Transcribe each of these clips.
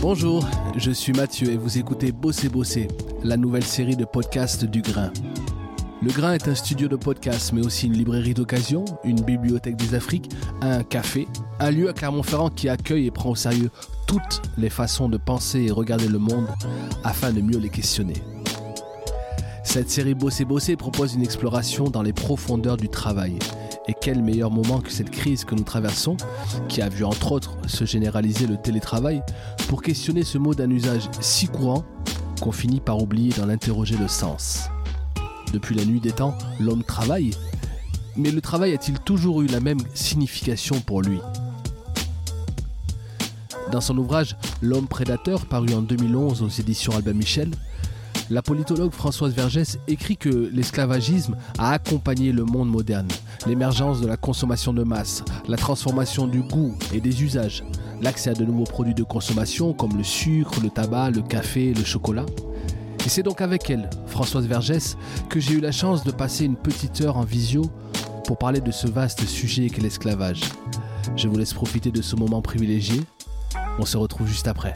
Bonjour, je suis Mathieu et vous écoutez Bosser Bosser, la nouvelle série de podcasts du Grain. Le Grain est un studio de podcast, mais aussi une librairie d'occasion, une bibliothèque des Afriques, un café, un lieu à Clermont-Ferrand qui accueille et prend au sérieux toutes les façons de penser et regarder le monde afin de mieux les questionner. Cette série Bosser Bosser propose une exploration dans les profondeurs du travail. Et quel meilleur moment que cette crise que nous traversons, qui a vu entre autres se généraliser le télétravail, pour questionner ce mot d'un usage si courant qu'on finit par oublier d'en interroger le sens. Depuis la nuit des temps, l'homme travaille, mais le travail a-t-il toujours eu la même signification pour lui? Dans son ouvrage L'homme prédateur, paru en 2011 aux éditions Albin Michel, la politologue Françoise Vergès écrit que l'esclavagisme a accompagné le monde moderne, l'émergence de la consommation de masse, la transformation du goût et des usages, l'accès à de nouveaux produits de consommation comme le sucre, le tabac, le café, le chocolat. Et c'est donc avec elle, Françoise Vergès, que j'ai eu la chance de passer une petite heure en visio pour parler de ce vaste sujet qu'est l'esclavage. Je vous laisse profiter de ce moment privilégié. On se retrouve juste après.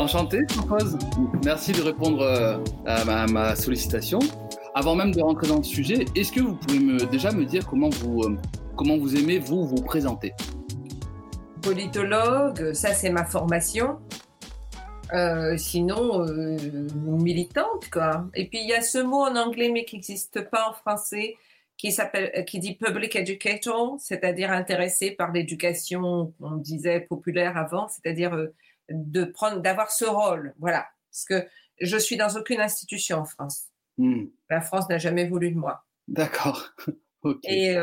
Enchanté, Françoise. Merci de répondre euh, à ma, sollicitation. Avant même de rentrer dans le sujet, est-ce que vous pouvez déjà me dire comment vous, euh, comment vous aimez, vous, vous présenter? Politologue, ça c'est ma formation. Euh, sinon, militante, quoi. Et puis, il y a ce mot en anglais, mais qui n'existe pas en français, qui qui dit public educator, c'est-à-dire intéressé par l'éducation, on disait populaire avant, c'est-à-dire de prendre, d'avoir ce rôle. Voilà. Parce que je suis dans aucune institution en France. Hmm. La France n'a jamais voulu de moi. D'accord. Et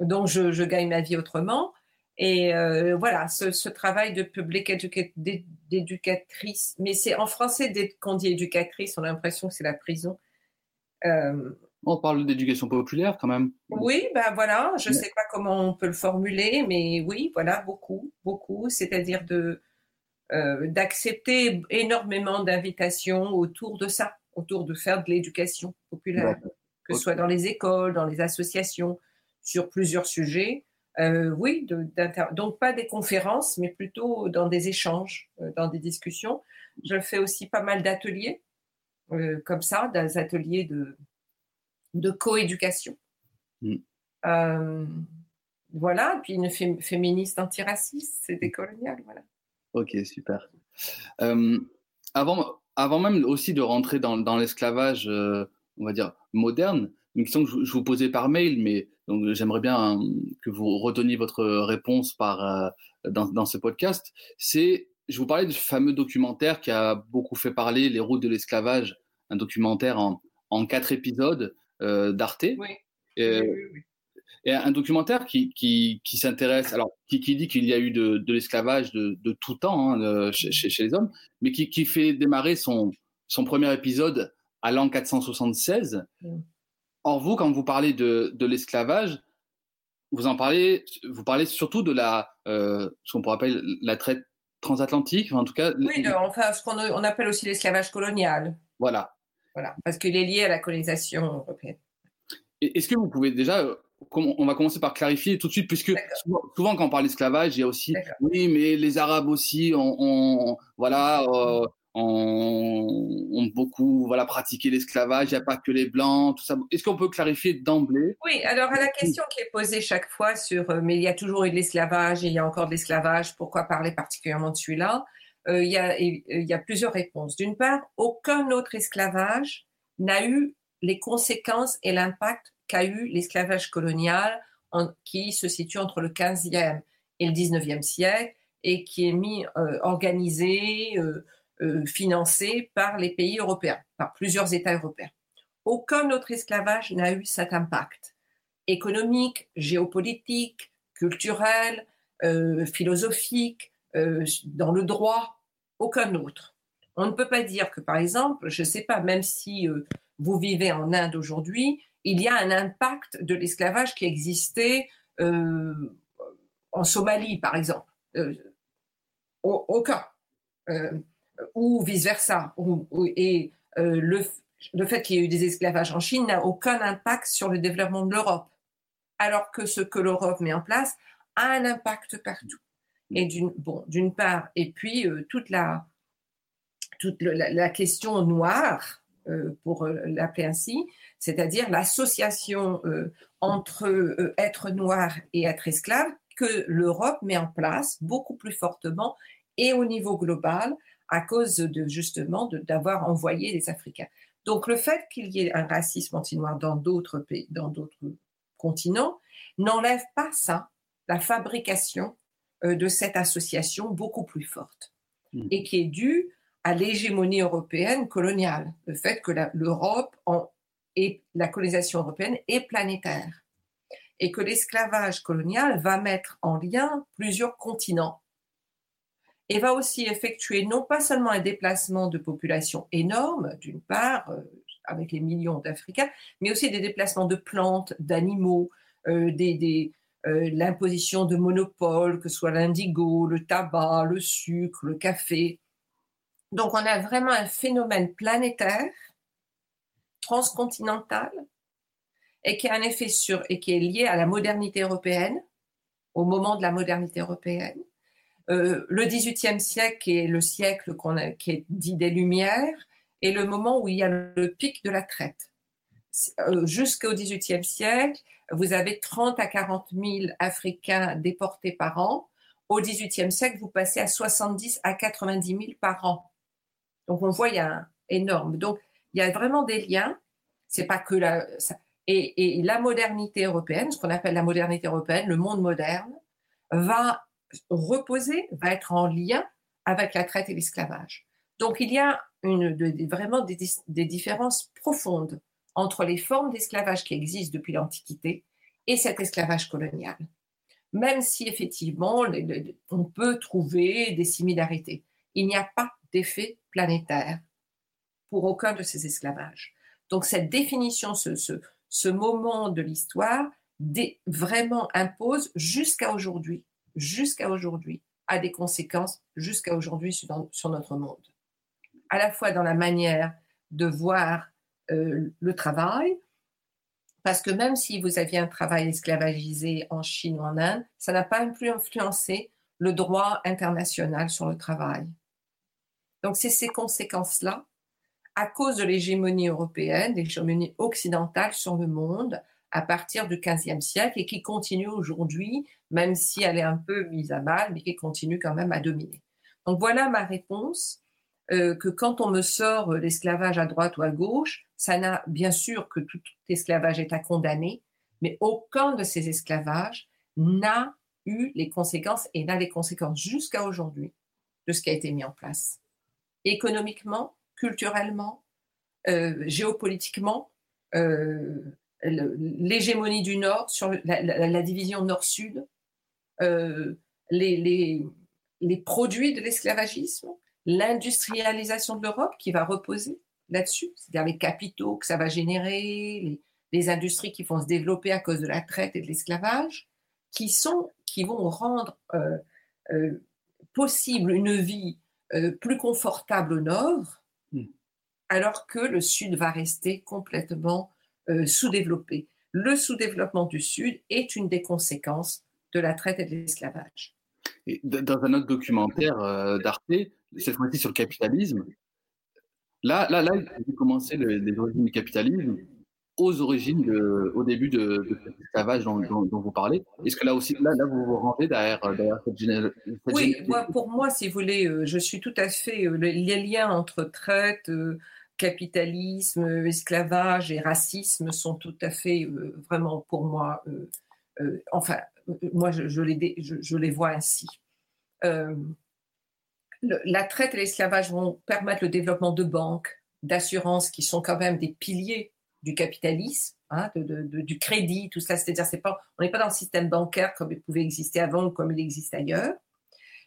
donc, je, je, gagne ma vie autrement. Et euh, voilà, ce, travail de public d'éducatrice, mais c'est en français, dès qu'on dit éducatrice, on a l'impression que c'est la prison. Euh, on parle d'éducation populaire quand même. Oui, ben voilà, je ne sais pas comment on peut le formuler, mais oui, voilà, beaucoup, beaucoup, c'est-à-dire de euh, d'accepter énormément d'invitations autour de ça, autour de faire de l'éducation populaire, que ce soit dans les écoles, dans les associations, sur plusieurs sujets. Euh, oui, donc pas des conférences, mais plutôt dans des échanges, euh, dans des discussions. Je fais aussi pas mal d'ateliers, euh, comme ça, des ateliers de, de coéducation. Mm. voilà, puis une féministe antiraciste, c'est décolonial, voilà. Ok, super. avant, avant même aussi de rentrer dans, dans l'esclavage, on va dire, moderne, une question que je, vous posais par mail, mais donc j'aimerais bien hein, que vous redonniez votre réponse par, euh, dans, ce podcast. C'est, je vous parlais du fameux documentaire qui a beaucoup fait parler, Les routes de l'esclavage, un documentaire en, en quatre épisodes euh, d'Arte. Oui. Et, un documentaire qui, qui, qui s'intéresse, alors qui, qui, dit qu'il y a eu de, de l'esclavage de, de, tout temps hein, chez, chez, les hommes, mais qui, qui fait démarrer son, son premier épisode à l'an 476. Or, vous, quand vous parlez de, de l'esclavage, vous en parlez, vous parlez surtout de la, euh, ce qu'on pourrait appeler la traite transatlantique, en tout cas. Oui, enfin, ce qu'on on appelle aussi l'esclavage colonial. Voilà. Voilà, parce qu'il est lié à la colonisation européenne. Est-ce que vous pouvez déjà, on va commencer par clarifier tout de suite, puisque souvent, quand on parle d'esclavage, il y a aussi, oui, mais les Arabes aussi, ont, voilà, euh, ont, beaucoup voilà, pratiqué l'esclavage, il n'y a pas que les Blancs, tout ça. Est-ce qu'on peut clarifier d'emblée? Oui, alors à la question qui est posée chaque fois sur euh, mais il y a toujours eu de l'esclavage et il y a encore de l'esclavage, pourquoi parler particulièrement de celui-là? Euh, il, y a, il y a plusieurs réponses. D'une part, aucun autre esclavage n'a eu les conséquences et l'impact qu'a eu l'esclavage colonial qui se situe entre le 15e et le 19e siècle et qui est mis euh, organisé, euh, financé par les pays européens, par plusieurs États européens. Aucun autre esclavage n'a eu cet impact économique, géopolitique, culturel, euh, philosophique, euh, dans le droit, aucun autre. On ne peut pas dire que, par exemple, je ne sais pas, même si vous vivez en Inde aujourd'hui, il y a un impact de l'esclavage qui existait en Somalie, par exemple. aucun ou vice-versa. Et euh, le, fait qu'il y ait eu des esclavages en Chine n'a aucun impact sur le développement de l'Europe. alors que ce que l'Europe met en place a un impact partout. Et d'une bon, part, et puis euh, toute la toute la, question noire, euh, pour euh, l'appeler ainsi, c'est-à-dire l'association entre être noir et être esclave que l'Europe met en place beaucoup plus fortement et au niveau global à cause de justement d'avoir envoyé des Africains. Donc le fait qu'il y ait un racisme anti-noir dans d'autres pays, dans d'autres continents, n'enlève pas ça, la fabrication euh, de cette association beaucoup plus forte hmm. et qui est due à l'hégémonie européenne coloniale, le fait que l'Europe et la colonisation européenne est planétaire et que l'esclavage colonial va mettre en lien plusieurs continents et va aussi effectuer non pas seulement un déplacement de population énorme, d'une part, euh, avec les millions d'Africains, mais aussi des déplacements de plantes, d'animaux, euh, euh, l'imposition de monopoles, que ce soit l'indigo, le tabac, le sucre, le café. Donc on a vraiment un phénomène planétaire, transcontinental, et qui a un effet sur et qui est lié à la modernité européenne, au moment de la modernité européenne. Euh, le XVIIIe siècle, est le siècle qu'on qui est dit des Lumières, est le moment où il y a le pic de la traite. Euh, jusqu'au XVIIIe siècle, vous avez 30 à 40 000 Africains déportés par an. Au XVIIIe siècle, vous passez à 70 à 90 000 par an. Donc on voit, il y a un énorme. Donc il y a vraiment des liens. C'est pas que la et, la modernité européenne, ce qu'on appelle la modernité européenne, le monde moderne, va reposer, va être en lien avec la traite et l'esclavage. Donc il y a vraiment des différences profondes entre les formes d'esclavage qui existent depuis l'Antiquité et cet esclavage colonial. Même si effectivement on peut trouver des similarités, il n'y a pas d'effet planétaire pour aucun de ces esclavages. Donc cette définition, ce, moment de l'histoire vraiment impose jusqu'à aujourd'hui, jusqu'à aujourd'hui, a des conséquences jusqu'à aujourd'hui sur, notre monde. À la fois dans la manière de voir euh, le travail, parce que même si vous aviez un travail esclavagisé en Chine ou en Inde, ça n'a pas plus influencé le droit international sur le travail. Donc c'est ces conséquences-là, à cause de l'hégémonie européenne, l'hégémonie occidentale sur le monde, à partir du XVe siècle et qui continue aujourd'hui, même si elle est un peu mise à mal, mais qui continue quand même à dominer. Donc voilà ma réponse. Euh, que quand on me sort l'esclavage à droite ou à gauche, ça n'a bien sûr que tout esclavage est à condamner, mais aucun de ces esclavages n'a eu les conséquences et n'a les conséquences jusqu'à aujourd'hui de ce qui a été mis en place. Économiquement, culturellement, euh, géopolitiquement, l'hégémonie du Nord sur la, division Nord-Sud, les, les, produits de l'esclavagisme, l'industrialisation de l'Europe qui va reposer là-dessus, c'est-à-dire les capitaux que ça va générer, les, industries qui vont se développer à cause de la traite et de l'esclavage, qui qui vont rendre euh, euh, possible une vie euh, plus confortable au Nord. Alors que le Sud va rester complètement sous-développé. Le sous-développement du Sud est une des conséquences de la traite et de l'esclavage. Dans un autre documentaire d'Arte, cette fois-ci sur le capitalisme. Là, là, là, vous commencez les origines du capitalisme aux origines, au début de, de cet esclavage dont, vous parlez. Est-ce que là aussi, là, là vous vous rendez derrière, derrière cette, génération Oui, moi, pour moi, si vous voulez, euh, je suis tout à fait. Euh, les liens entre traite, euh, capitalisme, esclavage et racisme sont tout à fait, vraiment, pour moi, enfin, moi, je, les, je, les vois ainsi la traite et l'esclavage vont permettre le développement de banques, d'assurances qui sont quand même des piliers du capitalisme, hein, du crédit, tout ça. C'est-à-dire, c'est pas, on n'est pas dans le système bancaire comme il pouvait exister avant ou comme il existe ailleurs.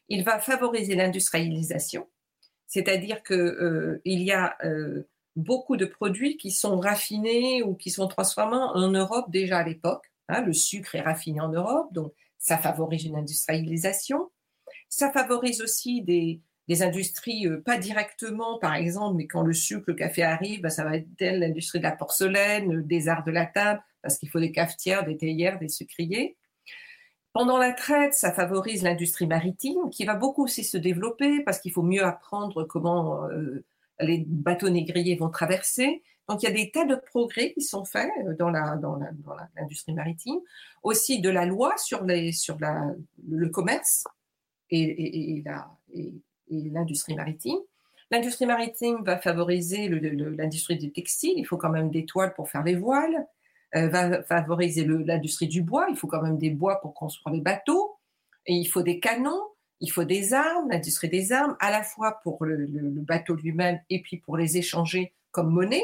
Il va favoriser l'industrialisation, c'est-à-dire que euh, y a euh, beaucoup de produits qui sont raffinés ou qui sont transformés en Europe déjà à l'époque. Hein. le sucre est raffiné en Europe, donc ça favorise une industrialisation. Ça favorise aussi des, industries, euh, pas directement par exemple, mais quand le sucre, le café arrive, bah, ça va être l'industrie de la porcelaine, des arts de la table, parce qu'il faut des cafetières, des théières, des sucriers. Pendant la traite, ça favorise l'industrie maritime qui va beaucoup aussi se développer parce qu'il faut mieux apprendre comment euh, les bateaux négriers vont traverser. Donc il y a des tas de progrès qui sont faits euh, dans la dans l'industrie maritime, aussi de la loi sur les sur la, le commerce et, et, et l'industrie maritime. L'industrie maritime va favoriser l'industrie du textile. Il faut quand même des toiles pour faire les voiles. Euh, va favoriser l'industrie du bois. Il faut quand même des bois pour construire les bateaux. Et il faut des canons. Il faut des armes, l'industrie des armes, à la fois pour le, bateau lui-même et puis pour les échanger comme monnaie.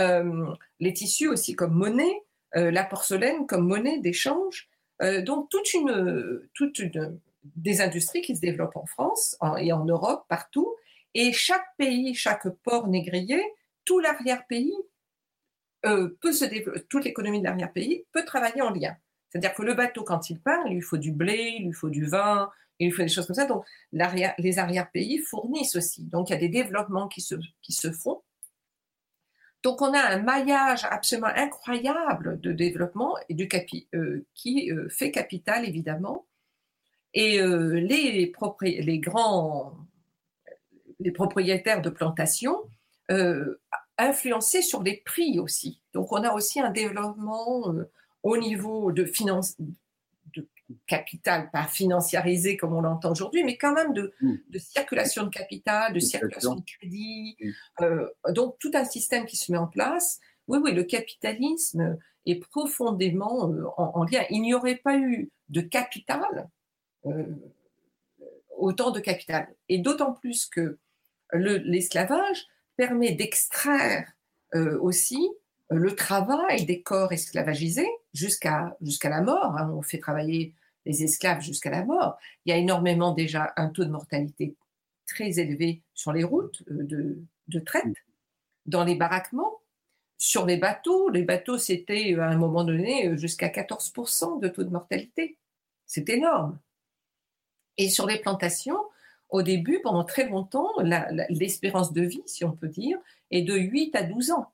Euh, les tissus aussi comme monnaie. Euh, la porcelaine comme monnaie d'échange. donc toute une, toute une, des industries qui se développent en France et en Europe, partout. Et chaque pays, chaque port négrier, tout l'arrière-pays euh, toute l'économie de l'arrière-pays peut travailler en lien. C'est-à-dire que le bateau, quand il part, il lui faut du blé, il lui faut du vin, il lui faut des choses comme ça. Donc, les arrière-pays fournissent aussi. Donc, il y a des développements qui se, font. Donc, on a un maillage absolument incroyable de développement et du euh, qui euh, fait capital, évidemment. Et les, les grands les propriétaires de plantations influencés sur les prix aussi. Donc on a aussi un développement euh, au niveau de finance, de capital, pas financiarisé comme on l'entend aujourd'hui, mais quand même de, mm. de, circulation de capital, de circulation de crédit. Mm. Euh, donc tout un système qui se met en place. Oui, oui, le capitalisme est profondément euh, en, en, lien. Il n'y aurait pas eu de capital, autant de capital. Et d'autant plus que l'esclavage permet d'extraire euh, aussi euh, le travail des corps esclavagisés jusqu'à la mort. Hein. On fait travailler les esclaves jusqu'à la mort. Il y a énormément déjà un taux de mortalité très élevé sur les routes euh, de, de traite, dans les baraquements, sur les bateaux. Les bateaux, c'était à un moment donné jusqu'à 14% de taux de mortalité. C'est énorme. Et sur les plantations, au début, pendant très longtemps, l'espérance de vie, si on peut dire, est de 8 à 12 ans.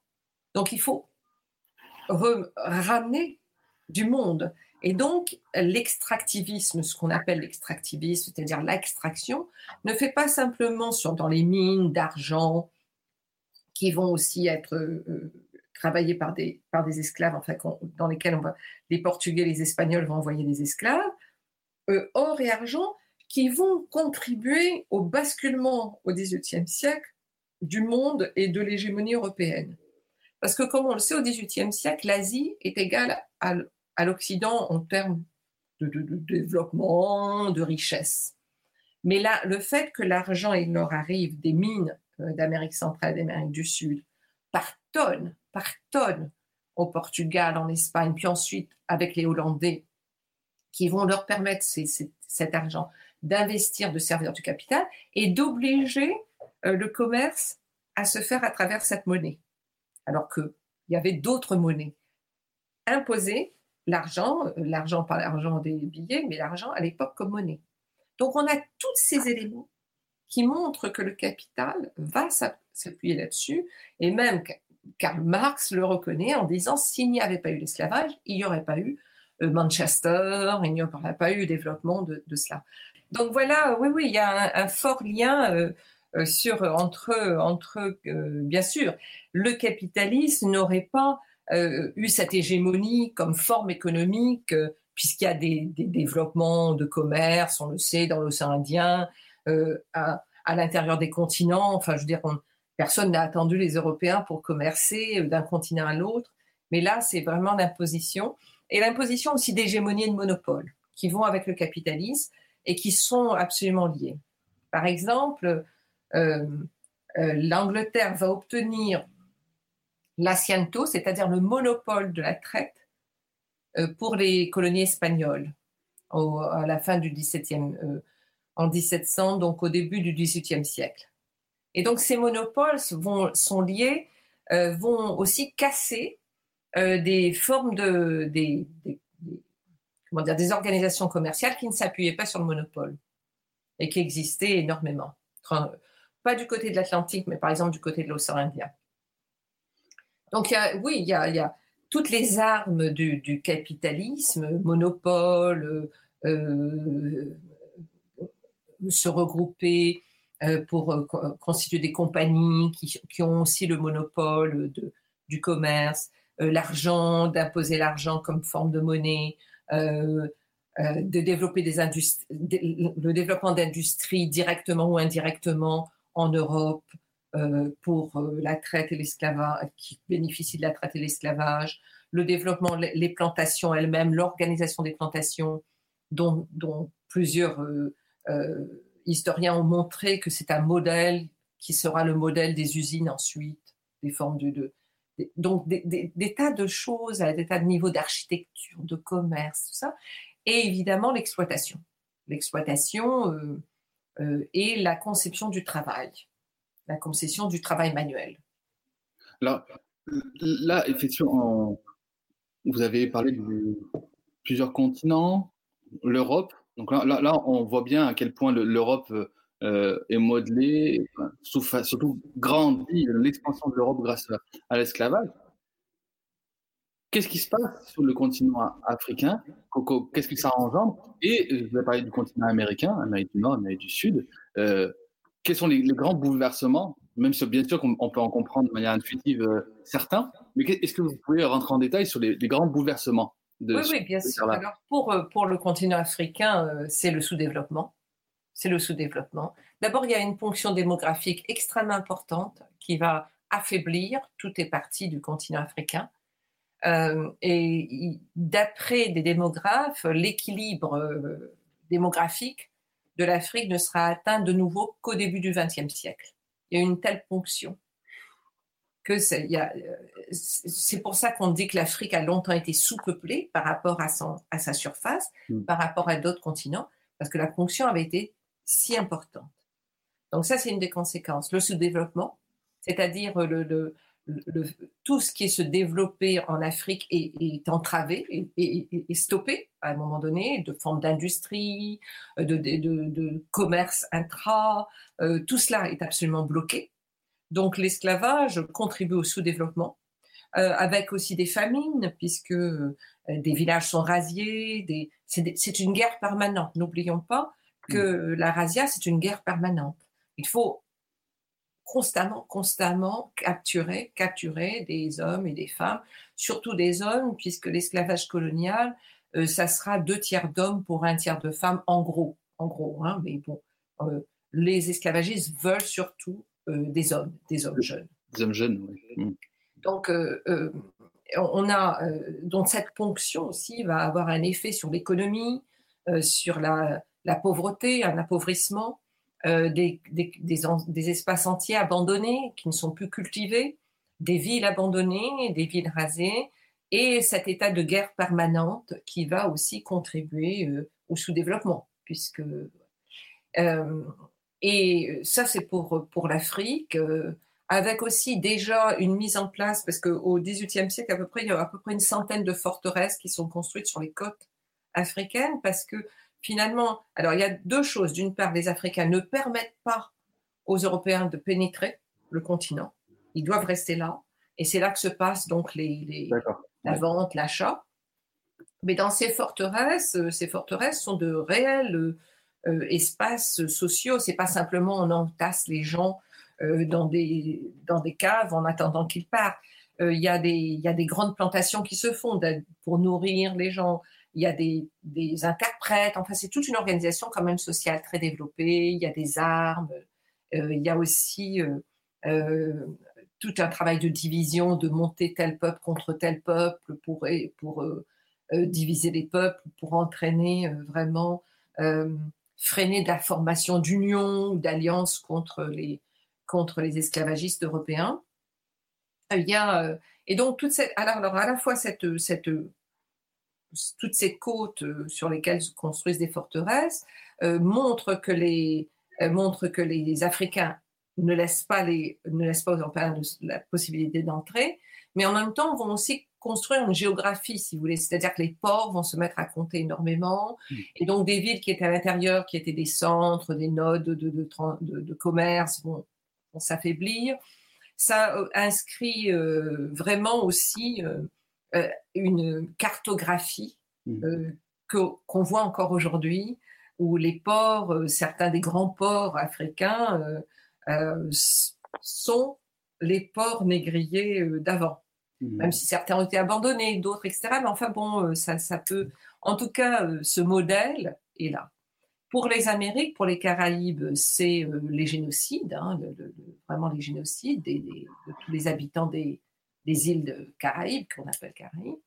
Donc il faut ramener du monde. Et donc l'extractivisme, ce qu'on appelle l'extractivisme, c'est-à-dire l'extraction, ne fait pas simplement sur, dans les mines d'argent, qui vont aussi être euh, travaillées par des, par des esclaves, dans lesquelles on va, les Portugais, les Espagnols vont envoyer des esclaves, euh, or et argent, qui vont contribuer au basculement au XVIIIe siècle du monde et de l'hégémonie européenne. Parce que comme on le sait, au XVIIIe siècle, l'Asie est égale à, l'Occident en termes de, développement, de richesse. Mais là, le fait que l'argent et l'or arrivent des mines euh, d'Amérique centrale et d'Amérique du Sud par tonnes, par tonnes au Portugal, en Espagne, puis ensuite avec les Hollandais, qui vont leur permettre cet argent d'investir, de servir du capital et d'obliger euh, le commerce à se faire à travers cette monnaie. Alors qu'il y avait d'autres monnaies. Imposer l'argent, euh, l'argent pas l'argent des billets, mais l'argent à l'époque comme monnaie. Donc on a tous ces éléments qui montrent que le capital va s'appuyer là-dessus, et même Karl Marx le reconnaît en disant s'il n'y avait pas eu l'esclavage, il n'y aurait pas eu euh, Manchester, il n'y aurait pas eu développement de cela. Donc voilà, oui, oui, il y a un, fort lien euh, euh, sur, entre, entre euh, bien sûr, le capitalisme n'aurait pas eu cette hégémonie comme forme économique, puisqu'il y a des, développements de commerce, on le sait, dans l'océan Indien, à, à l'intérieur des continents. Enfin, je veux dire, personne n'a attendu les Européens pour commercer d'un continent à l'autre. Mais là, c'est vraiment l'imposition. Et l'imposition aussi d'hégémonie et de monopole qui vont avec le capitalisme et qui sont absolument liés. Par exemple, euh, euh, l'Angleterre va obtenir l'assiento, c'est-à-dire le monopole de la traite euh, pour les colonies espagnoles à la fin du 17e, en 1700, donc au début du 18e siècle. Et donc ces monopoles sont liés, vont aussi casser des formes de, dire, des organisations commerciales qui ne s'appuyaient pas sur le monopole et qui existaient énormément. Pas du côté de l'Atlantique, mais par exemple du côté de l'océan Indien. Donc, oui, il y a, toutes les armes du, capitalisme, monopole, se regrouper pour constituer des compagnies qui, ont aussi le monopole du commerce, l'argent, d'imposer l'argent comme forme de monnaie, de développer des industries, le développement d'industries directement ou indirectement en Europe, euh, pour euh, la traite et l'esclavage, qui bénéficient de la traite et l'esclavage, le développement, les plantations elles-mêmes, l'organisation des plantations, dont, plusieurs euh, historiens ont montré que c'est un modèle qui sera le modèle des usines ensuite, des formes de, donc des, tas de choses, des tas de niveaux d'architecture, de commerce, tout ça, et évidemment l'exploitation, l'exploitation et la conception du travail la concession du travail manuel. Alors, là, effectivement, vous avez parlé de plusieurs continents, l'Europe. Donc là, là, on voit bien à quel point l'Europe euh, est modelée, surtout grandit l'expansion de l'Europe grâce à, l'esclavage. Qu'est-ce qui se passe sur le continent africain? Qu'est-ce que ça engendre? Et je vais parler du continent américain, Amérique du Nord, Amérique du Sud. Euh, quels sont les, grands bouleversements, même si bien sûr on, peut en comprendre de manière intuitive euh, certains, mais est-ce que vous pouvez rentrer en détail sur les, grands bouleversements de Oui, oui, bien sûr. Alors pour, euh, pour le continent africain, euh, c'est le sous-développement. C'est le sous-développement. D'abord, il y a une ponction démographique extrêmement importante qui va affaiblir toutes les parties du continent africain. et d'après des démographes, l'équilibre démographique de l'Afrique ne sera atteint de nouveau qu'au début du XXe siècle. Il y a une telle ponction que c'est pour ça qu'on dit que l'Afrique a longtemps été sous-peuplée par rapport à, son, à sa surface, mm. par rapport à d'autres continents, parce que la ponction avait été si importante. Donc ça, c'est une des conséquences. Le sous-développement, c'est-à-dire le, tout ce qui est se développer en Afrique est, entravé et, stoppé à un moment donné, de forme d'industrie, de, commerce intra, euh, tout cela est absolument bloqué. Donc l'esclavage contribue au sous-développement, euh, avec aussi des famines, puisque euh, des villages sont rasiés, c'est une guerre permanente. N'oublions pas que la razzia, c'est une guerre permanente. Il faut constamment, constamment capturer, capturer des hommes et des femmes, surtout des hommes, puisque l'esclavage colonial, euh, ça sera deux tiers d'hommes pour un tiers de femmes, en gros, en gros. Hein, mais bon, euh, les esclavagistes veulent surtout euh, des hommes, des hommes jeunes. Des hommes jeunes, oui. Mm. Donc, on a donc cette ponction aussi va avoir un effet sur l'économie, sur la, la, pauvreté, un appauvrissement. Euh, des, des, espaces entiers abandonnés qui ne sont plus cultivés, des villes abandonnées, des villes rasées, et cet état de guerre permanente qui va aussi contribuer euh, au sous-développement, puisque euh, et ça c'est pour pour l'Afrique, avec aussi déjà une mise en place, parce qu'au XVIIIe siècle à peu près il y a à peu près une centaine de forteresses qui sont construites sur les côtes africaines, parce que finalement, alors il y a deux choses. D'une part, les Africains ne permettent pas aux Européens de pénétrer le continent. Ils doivent rester là. Et c'est là que se passe donc les, la vente, l'achat. Mais dans ces forteresses, euh, ces forteresses sont de réels euh, euh, espaces sociaux. C'est pas simplement on entasse les gens dans, des, dans des caves en attendant qu'ils partent. Il y, a des, y a des grandes plantations qui se font pour nourrir les gens il y a des, des interprètes, enfin c'est toute une organisation quand même sociale très développée, il y a des armes, euh, il y a aussi euh, euh, tout un travail de division, de monter tel peuple contre tel peuple pour, pour diviser les peuples, pour entraîner vraiment, freiner de la formation d'union ou d'alliance contre les, contre les esclavagistes européens. Il y et donc, toute cette, alors, alors, à la fois cette, cette toutes ces côtes euh, sur lesquelles se construisent des forteresses euh, montrent que les euh, montrent que les Africains ne laissent pas les ne laissent pas aux Européens la possibilité d'entrer, mais en même temps vont aussi construire une géographie, si vous voulez, c'est-à-dire que les ports vont se mettre à compter énormément, mmh. et donc des villes qui étaient à l'intérieur, qui étaient des centres, des nodes de, de, de, commerce, vont, s'affaiblir. Ça inscrit vraiment aussi une cartographie mmh. qu'on voit encore aujourd'hui, où les ports, certains des grands ports africains sont les ports négriers d'avant. Mmh. Même si certains ont été abandonnés, d'autres, etc. Mais enfin bon, ça, ça peut. En tout cas, ce modèle est là. Pour les Amériques, pour les Caraïbes, c'est euh, les génocides, hein, vraiment les génocides de tous les habitants des, îles de Caraïbes, qu'on appelle Caraïbes,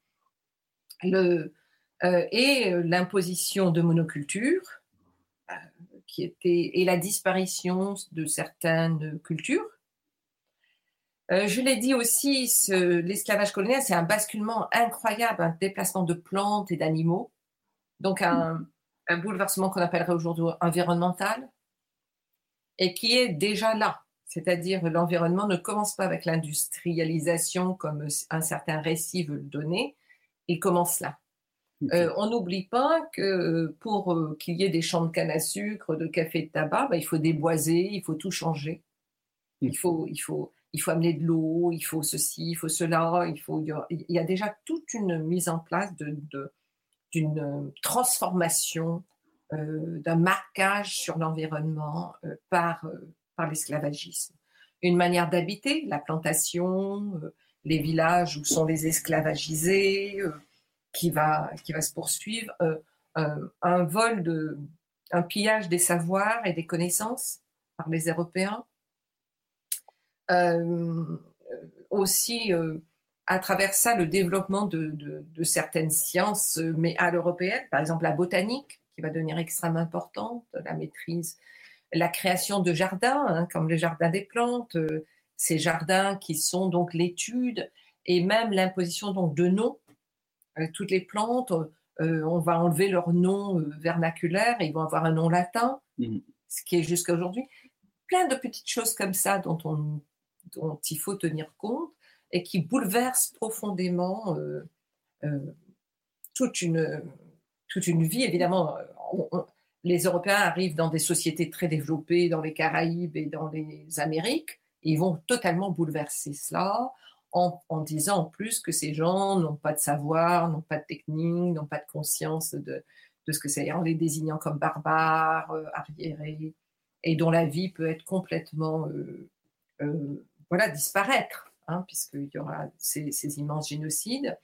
euh, et euh, l'imposition de monoculture, qui était, et la disparition de certaines cultures. je l'ai dit aussi, l'esclavage colonial, c'est un basculement incroyable, un déplacement de plantes et d'animaux. Donc, un bouleversement qu'on appellerait aujourd'hui environnemental et qui est déjà là. C'est-à-dire l'environnement ne commence pas avec l'industrialisation comme un certain récit veut le donner, il commence là. Euh, on n'oublie pas que pour euh, qu'il y ait des champs de canne à sucre, de café, de tabac, bah, il faut déboiser, il faut tout changer. Il faut, il faut, il faut amener de l'eau, il faut ceci, il faut cela, il faut. Il y a déjà toute une mise en place de, de d'une euh, transformation, euh, d'un marquage sur l'environnement euh, par, par l'esclavagisme. Une manière d'habiter, la plantation, les villages où sont les esclavagisés, qui, va, qui va se poursuivre, un vol de, un pillage des savoirs et des connaissances par les Européens. aussi à travers ça le développement de, certaines sciences, euh, mais à l'européenne, par exemple la botanique, qui va devenir extrêmement importante, la maîtrise, la création de jardins, hein, comme les jardins des plantes, euh, ces jardins qui sont donc l'étude et même l'imposition donc de noms. Euh, toutes les plantes, on va enlever leur nom vernaculaire et ils vont avoir un nom latin, mmh. ce qui est jusqu'à aujourd'hui. Plein de petites choses comme ça dont, on, dont il faut tenir compte et qui bouleverse profondément euh, euh, toute, une, toute une vie. Évidemment, les Européens arrivent dans des sociétés très développées, dans les Caraïbes et dans les Amériques, et ils vont totalement bouleverser cela en, disant en plus que ces gens n'ont pas de savoir, n'ont pas de technique, n'ont pas de conscience de, ce que c'est, en les désignant comme barbares, euh, arriérés, et dont la vie peut être complètement, voilà, disparaître. Hein, puisqu'il y aura ces, immenses génocides.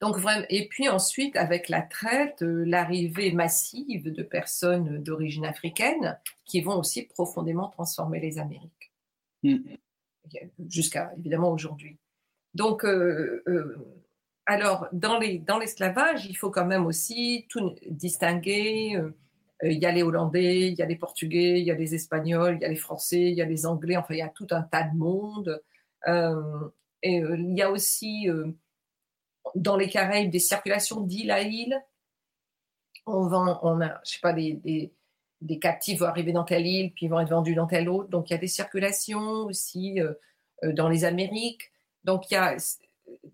Donc, vraiment, et puis ensuite, avec la traite, euh, l'arrivée massive de personnes d'origine africaine qui vont aussi profondément transformer les Amériques. Mm. Jusqu'à, évidemment, aujourd'hui. Donc, euh, euh, alors, dans l'esclavage, il faut quand même aussi tout distinguer. il y a les Hollandais, il y a les Portugais, il y a les Espagnols, il y a les Français, il y a les Anglais, enfin, il y a tout un tas de monde euh, et il y a aussi dans les Caraïbes des circulations d'île à île. On, vend, on a, je sais pas, des, des, captifs vont arriver dans telle île, puis ils vont être vendus dans telle autre. Donc il y a des circulations aussi dans les Amériques. Donc il y a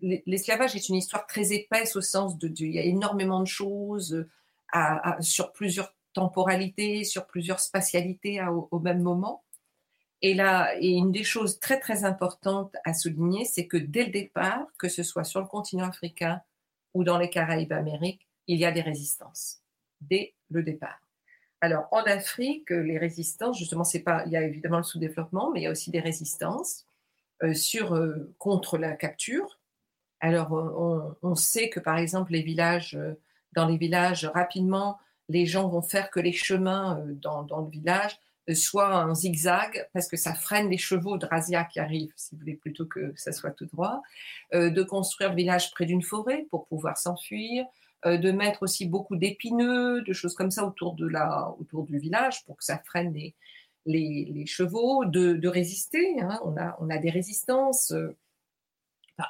l'esclavage est une histoire très épaisse au sens de, il y a énormément de choses à, sur plusieurs temporalités, sur plusieurs spatialités au, même moment. Et là, et une des choses très très importantes à souligner, c'est que dès le départ, que ce soit sur le continent africain ou dans les Caraïbes Amériques, il y a des résistances dès le départ. Alors en Afrique, les résistances, justement, c'est pas, il y a évidemment le sous-développement, mais il y a aussi des résistances euh, sur euh, contre la capture. Alors on, sait que par exemple les villages, euh, dans les villages rapidement, les gens vont faire que les chemins dans le village soit un zigzag, parce que ça freine les chevaux de razzia qui arrivent, si vous voulez, plutôt que ça soit tout droit, euh, de construire le village près d'une forêt pour pouvoir s'enfuir, euh, de mettre aussi beaucoup d'épineux, de choses comme ça autour, de la, autour du village pour que ça freine les, les, chevaux, de, résister. Hein. On, a, on a des résistances euh,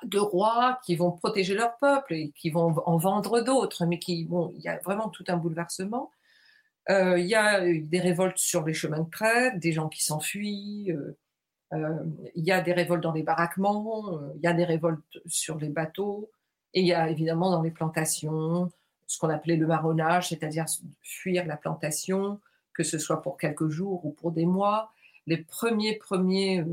de rois qui vont protéger leur peuple et qui vont en vendre d'autres, mais qui, bon, il y a vraiment tout un bouleversement. Euh, il y a des révoltes sur les chemins de traite, des gens qui s'enfuient. Euh, euh, il y a des révoltes dans les baraquements. Il y a des révoltes sur les bateaux. Et il y a évidemment dans les plantations ce qu'on appelait le marronnage, c'est-à-dire fuir la plantation, que ce soit pour quelques jours ou pour des mois. Les premiers premiers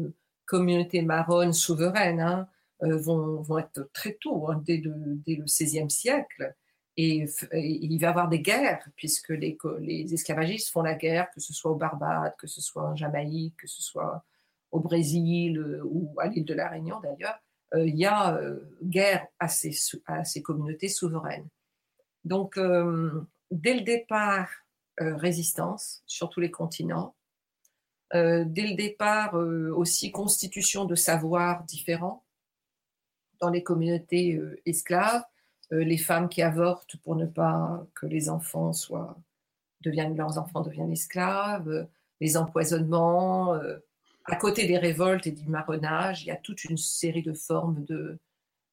communautés marronnes souveraines hein, vont, vont, être très tôt, hein, dès, le, dès, le, XVIe siècle. Et, il va y avoir des guerres, puisque les, esclavagistes font la guerre, que ce soit au Barbade, que ce soit en Jamaïque, que ce soit au Brésil ou à l'île de la Réunion d'ailleurs. il y a guerre à ces, à ces communautés souveraines. Donc, dès le départ, résistance sur tous les continents. dès le départ, aussi constitution de savoirs différents dans les communautés esclaves. Les femmes qui avortent pour ne pas que les enfants soient deviennent leurs enfants deviennent esclaves, les empoisonnements. à côté des révoltes et du marronnage, il y a toute une série de formes de,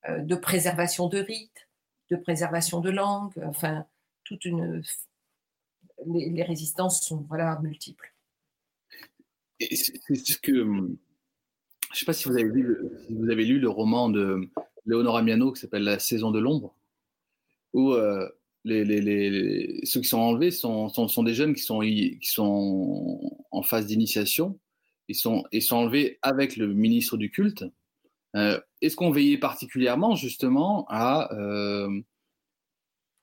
de préservation de rites, de préservation de langue, enfin, toute une. Les, résistances sont voilà, multiples. C'est ce que. Je ne sais pas si vous, avez lu le, vous avez lu le roman de Léonora Miano qui s'appelle La saison de l'ombre, où euh, ceux qui sont enlevés sont, des jeunes qui sont, en phase d'initiation. Ils sont, enlevés avec le ministre du culte euh, est-ce qu'on veillait particulièrement justement à, euh,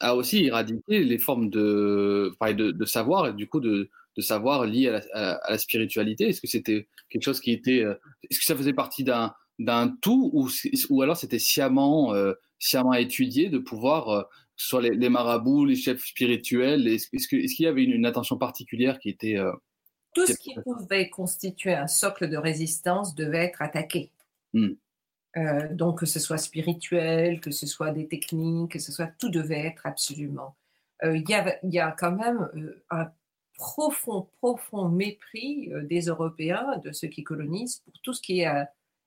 aussi éradiquer les formes de, savoir et du coup de, savoir lié à la, spiritualité? Est-ce que c'était quelque chose qui était, est-ce que ça faisait partie d'un tout ou, ou alors c'était sciemment, sciemment étudié de pouvoir, soit les, les, marabouts, les chefs spirituels, est-ce, qu'il y avait une, une, attention particulière qui était tout ce qui pouvait constituer un socle de résistance devait être attaqué. Hmm. Euh, donc que ce soit spirituel, que ce soit des techniques, que ce soit tout devait être absolument. Euh, il y, y, a quand même euh, un profond, profond mépris des Européens, de ceux qui colonisent, pour tout ce qui est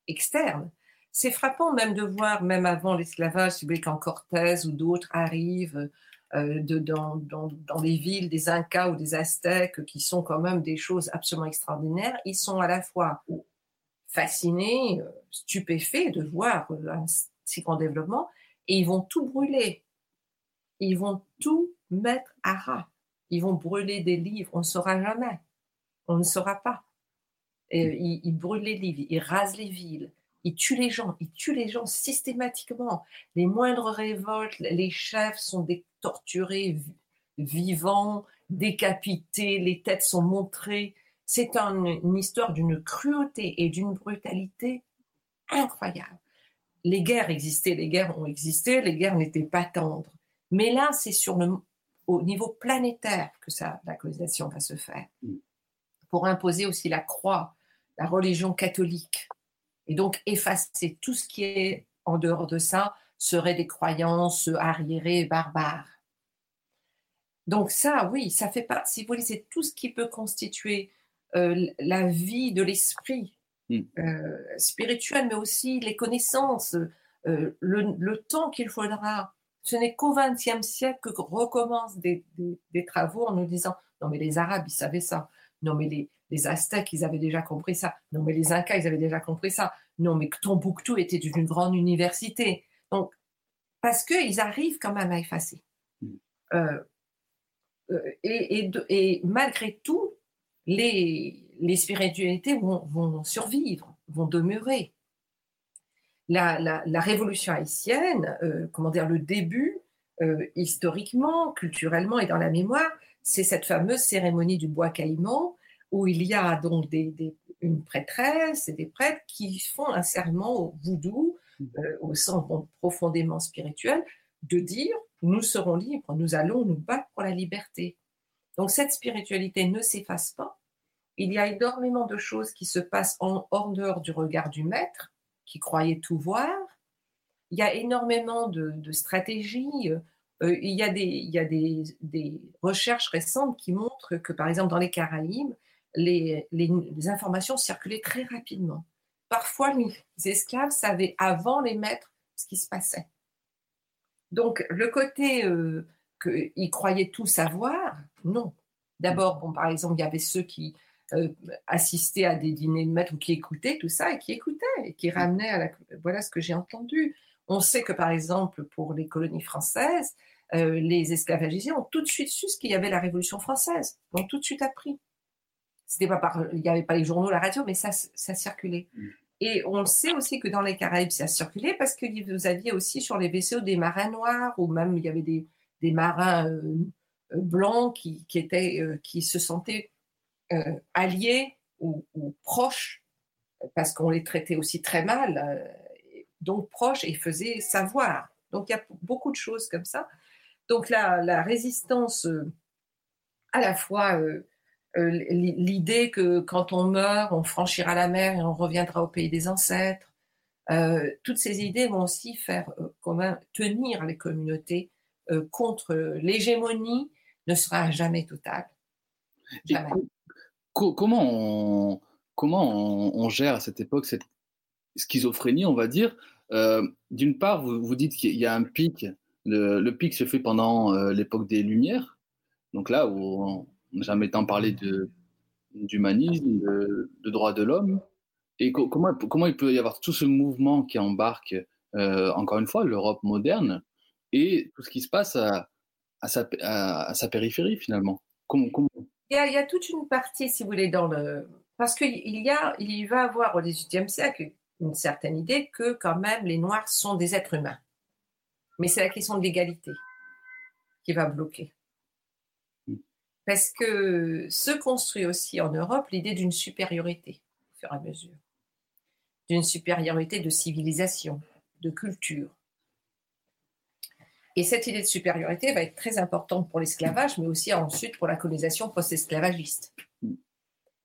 externe. C'est frappant même de voir, même avant l'esclavage, si vous voulez, quand Cortés ou d'autres arrivent de, dans, dans, dans, les villes des Incas ou des Aztèques, qui sont quand même des choses absolument extraordinaires, ils sont à la fois fascinés, euh, stupéfaits de voir un si grand développement, et ils vont tout brûler. Ils vont tout mettre à ras. Ils vont brûler des livres. On ne saura jamais. On ne saura pas. Et, mm. ils, ils, brûlent les livres, ils rasent les villes, ils tuent les gens, ils tuent les gens systématiquement. Les moindres révoltes, les chefs sont des torturés vivants, décapités, les têtes sont montrées. C'est une histoire d'une cruauté et d'une brutalité incroyable. Les guerres existaient, les guerres ont existé, les guerres n'étaient pas tendres. Mais là, c'est sur le, au niveau planétaire que ça, la colonisation va se faire. Mm. Pour imposer aussi la croix, la religion catholique. Et donc effacer tout ce qui est en dehors de ça serait des croyances arriérées, barbares. Donc ça, oui, ça fait pas, si vous voulez, c'est tout ce qui peut constituer euh, la vie de l'esprit mm. euh, spirituel, mais aussi les connaissances, euh, le, temps qu'il faudra. Ce n'est qu'au XXe siècle que recommencent des, travaux en nous disant non mais les Arabes ils savaient ça, non mais les, les Aztèques ils avaient déjà compris ça, non mais les Incas ils avaient déjà compris ça, non mais Tombouctou était une grande université. Donc parce qu'ils arrivent quand même à effacer. Mm. et, et, malgré tout, les, les spiritualités vont, survivre, vont demeurer. La, révolution haïtienne, euh, comment dire, le début, euh, historiquement, culturellement et dans la mémoire, c'est cette fameuse cérémonie du bois caïman où il y a donc des, une prêtresse et des prêtres qui font un serment au voodoo, euh, au sens profondément spirituel, de dire nous serons libres, nous allons nous battre pour la liberté. Donc cette spiritualité ne s'efface pas. Il y a énormément de choses qui se passent en hors dehors du regard du maître, qui croyait tout voir. Il y a énormément de, stratégies. Euh, il y a, des, il y a des, des, recherches récentes qui montrent que, par exemple, dans les Caraïbes, les, informations circulaient très rapidement. Parfois, les esclaves savaient avant les maîtres ce qui se passait. Donc, le côté euh, qu'ils croyaient tout savoir, non. D'abord, bon, par exemple, il y avait ceux qui euh, assistaient à des dîners de maîtres ou qui écoutaient tout ça et qui écoutaient et qui ramenaient à la. Voilà ce que j'ai entendu. On sait que, par exemple, pour les colonies françaises, euh, les esclavagisés ont tout de suite su ce qu'il y avait la Révolution française, ont tout de suite appris. C'était pas par, il n'y avait pas les journaux, la radio, mais ça, ça circulait. Mm. Et on sait aussi que dans les Caraïbes, ça circulait parce que vous aviez aussi sur les vaisseaux des marins noirs ou même il y avait des, des marins euh, euh, blancs qui, qui, étaient, euh, qui se sentaient alliés ou, ou, proches parce qu'on les traitait aussi très mal, donc proches et faisaient savoir. Donc il y a beaucoup de choses comme ça. Donc la, la résistance, à la fois l'idée que quand on meurt, on franchira la mer et on reviendra au pays des ancêtres. Euh, toutes ces idées vont aussi faire euh, tenir les communautés contre l'hégémonie ne sera jamais totale. comment on, comment on, gère à cette époque cette schizophrénie, on va dire? D'une part, vous, vous dites qu'il y a un pic. Le, le, pic se fait pendant l'époque des Lumières, donc là où jamais tant parlé d'humanisme, de, de droits de l'homme. Et comment, comment il peut y avoir tout ce mouvement qui embarque, euh, encore une fois, l'Europe moderne et tout ce qui se passe à, sa, périphérie finalement? Il, y a, il, y a, toute une partie, si vous voulez, dans le. Parce qu'il y, va avoir au XVIIIe siècle une certaine idée que quand même les Noirs sont des êtres humains. Mais c'est la question de l'égalité qui va bloquer. Parce que se construit aussi en Europe l'idée d'une supériorité au fur et à mesure, d'une supériorité de civilisation, de culture. Et cette idée de supériorité va être très importante pour l'esclavage, mais aussi ensuite pour la colonisation post-esclavagiste.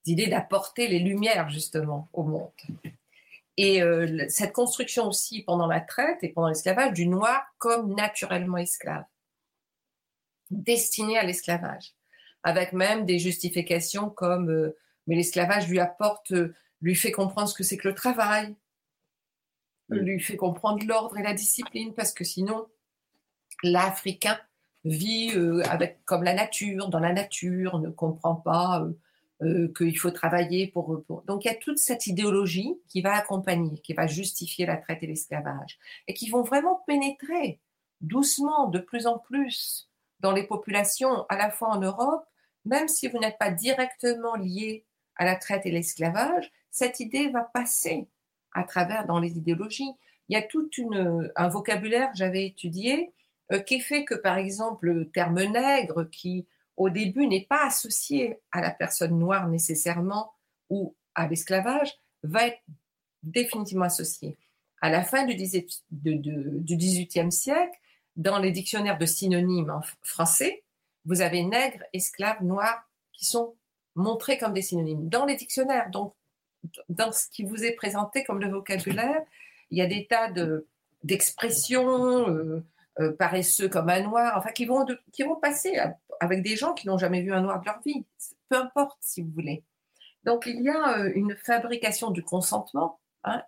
L'idée d'apporter les lumières justement au monde. Et euh, cette construction aussi pendant la traite et pendant l'esclavage du noir comme naturellement esclave, destiné à l'esclavage avec même des justifications comme euh, mais l'esclavage lui apporte, euh, lui fait comprendre ce que c'est que le travail, lui fait comprendre l'ordre et la discipline, parce que sinon, l'Africain vit euh, avec comme la nature, dans la nature, ne comprend pas qu'il faut travailler pour, pour, Donc il y a toute cette idéologie qui va accompagner, qui va justifier la traite et l'esclavage, et qui vont vraiment pénétrer doucement, de plus en plus, dans les populations, à la fois en Europe même si vous n'êtes pas directement lié à la traite et l'esclavage, cette idée va passer à travers dans les idéologies. Il y a tout un vocabulaire que j'avais étudié euh, qui fait que, par exemple, le terme nègre, qui au début n'est pas associé à la personne noire nécessairement ou à l'esclavage, va être définitivement associé. À la fin du XVIIIe siècle, dans les dictionnaires de synonymes en français, vous avez nègre, esclave, noir, qui sont montrés comme des synonymes. Dans les dictionnaires, donc dans ce qui vous est présenté comme le vocabulaire, il y a des tas de, d'expressions euh, euh, paresseux comme un noir, enfin qui vont, qui vont passer avec des gens qui n'ont jamais vu un noir de leur vie, peu importe si vous voulez. Donc il y a euh, une fabrication du consentement hein,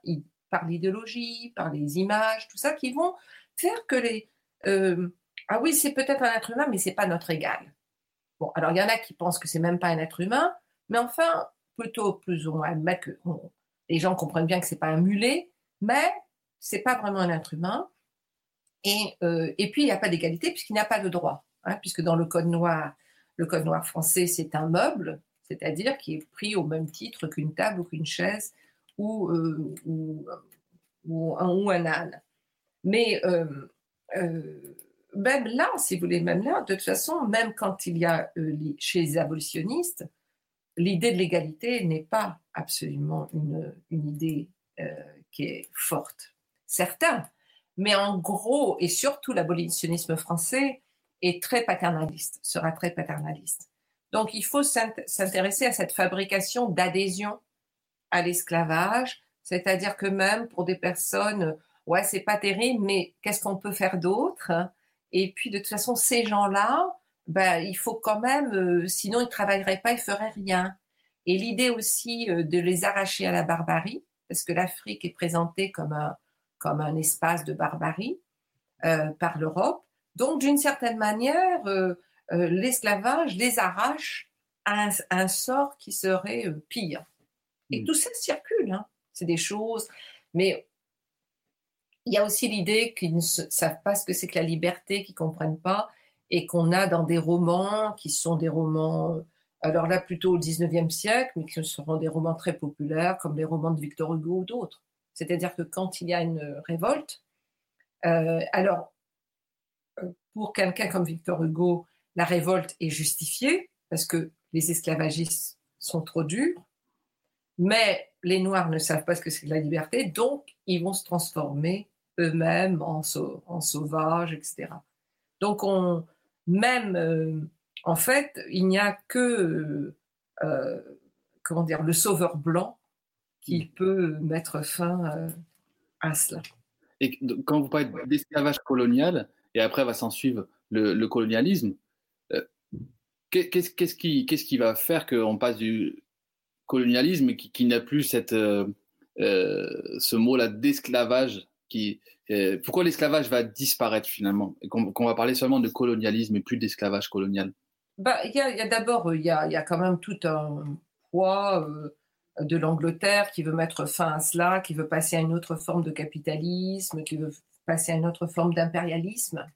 par l'idéologie, par les images, tout ça, qui vont faire que les, ah oui, c'est peut-être un être humain, mais c'est pas notre égal. Bon, alors il y en a qui pensent que c'est même pas un être humain, mais enfin, plutôt plus ou moins que les gens comprennent bien que c'est pas un mulet, mais c'est pas vraiment un être humain. Et, euh, et puis il n'y a pas d'égalité puisqu'il n'y a pas de droit, hein, puisque dans le code noir, le code noir français, c'est un meuble, c'est-à-dire qui est pris au même titre qu'une table ou qu'une chaise ou, euh, ou, un, ou, un, âne. Mais euh, euh même là, si vous voulez, même là, de toute façon, même quand il y a euh, chez les abolitionnistes, l'idée de l'égalité n'est pas absolument une, idée euh, qui est forte. Certains, mais en gros, et surtout l'abolitionnisme français est très paternaliste, sera très paternaliste. Donc il faut s'intéresser à cette fabrication d'adhésion à l'esclavage, c'est-à-dire que même pour des personnes, ouais, c'est pas terrible, mais qu'est-ce qu'on peut faire d'autre? Et puis, de toute façon, ces gens-là, ben, il faut quand même, euh, sinon ils ne travailleraient pas, ils feraient rien. Et l'idée aussi euh, de les arracher à la barbarie, parce que l'Afrique est présentée comme un, comme un espace de barbarie euh, par l'Europe. Donc, d'une certaine manière, l'esclavage les arrache à un, sort qui serait pire. Et mmh. tout ça circule, hein. c'est des choses. Mais il y a aussi l'idée qu'ils ne savent pas ce que c'est que la liberté, qu'ils comprennent pas, et qu'on a dans des romans qui sont des romans, alors là plutôt au 19e siècle, mais qui seront des romans très populaires, comme les romans de Victor Hugo ou d'autres. C'est-à-dire que quand il y a une révolte, euh, alors euh, pour quelqu'un comme Victor Hugo, la révolte est justifiée parce que les esclavagistes sont trop durs, mais les Noirs ne savent pas ce que c'est que la liberté, donc ils vont se transformer eux-mêmes en, sauvages, etc. Donc on, même, euh, en fait, il n'y a que, euh, comment dire, le sauveur blanc qui mm. peut mettre fin euh, à cela. Et quand vous parlez d'esclavage colonial, et après va s'en suivre le, colonialisme, qu'est-ce qui, qui, va faire qu'on passe du colonialisme qui, qui n'a plus cette, ce mot-là d'esclavage euh, pourquoi l'esclavage va disparaître finalement? Qu'on va parler seulement de colonialisme et plus d'esclavage colonial. Bah, Il y a, d'abord, il y a, y a, quand même tout un poids euh, de l'Angleterre qui veut mettre fin à cela, qui veut passer à une autre forme de capitalisme, qui veut passer à une autre forme d'impérialisme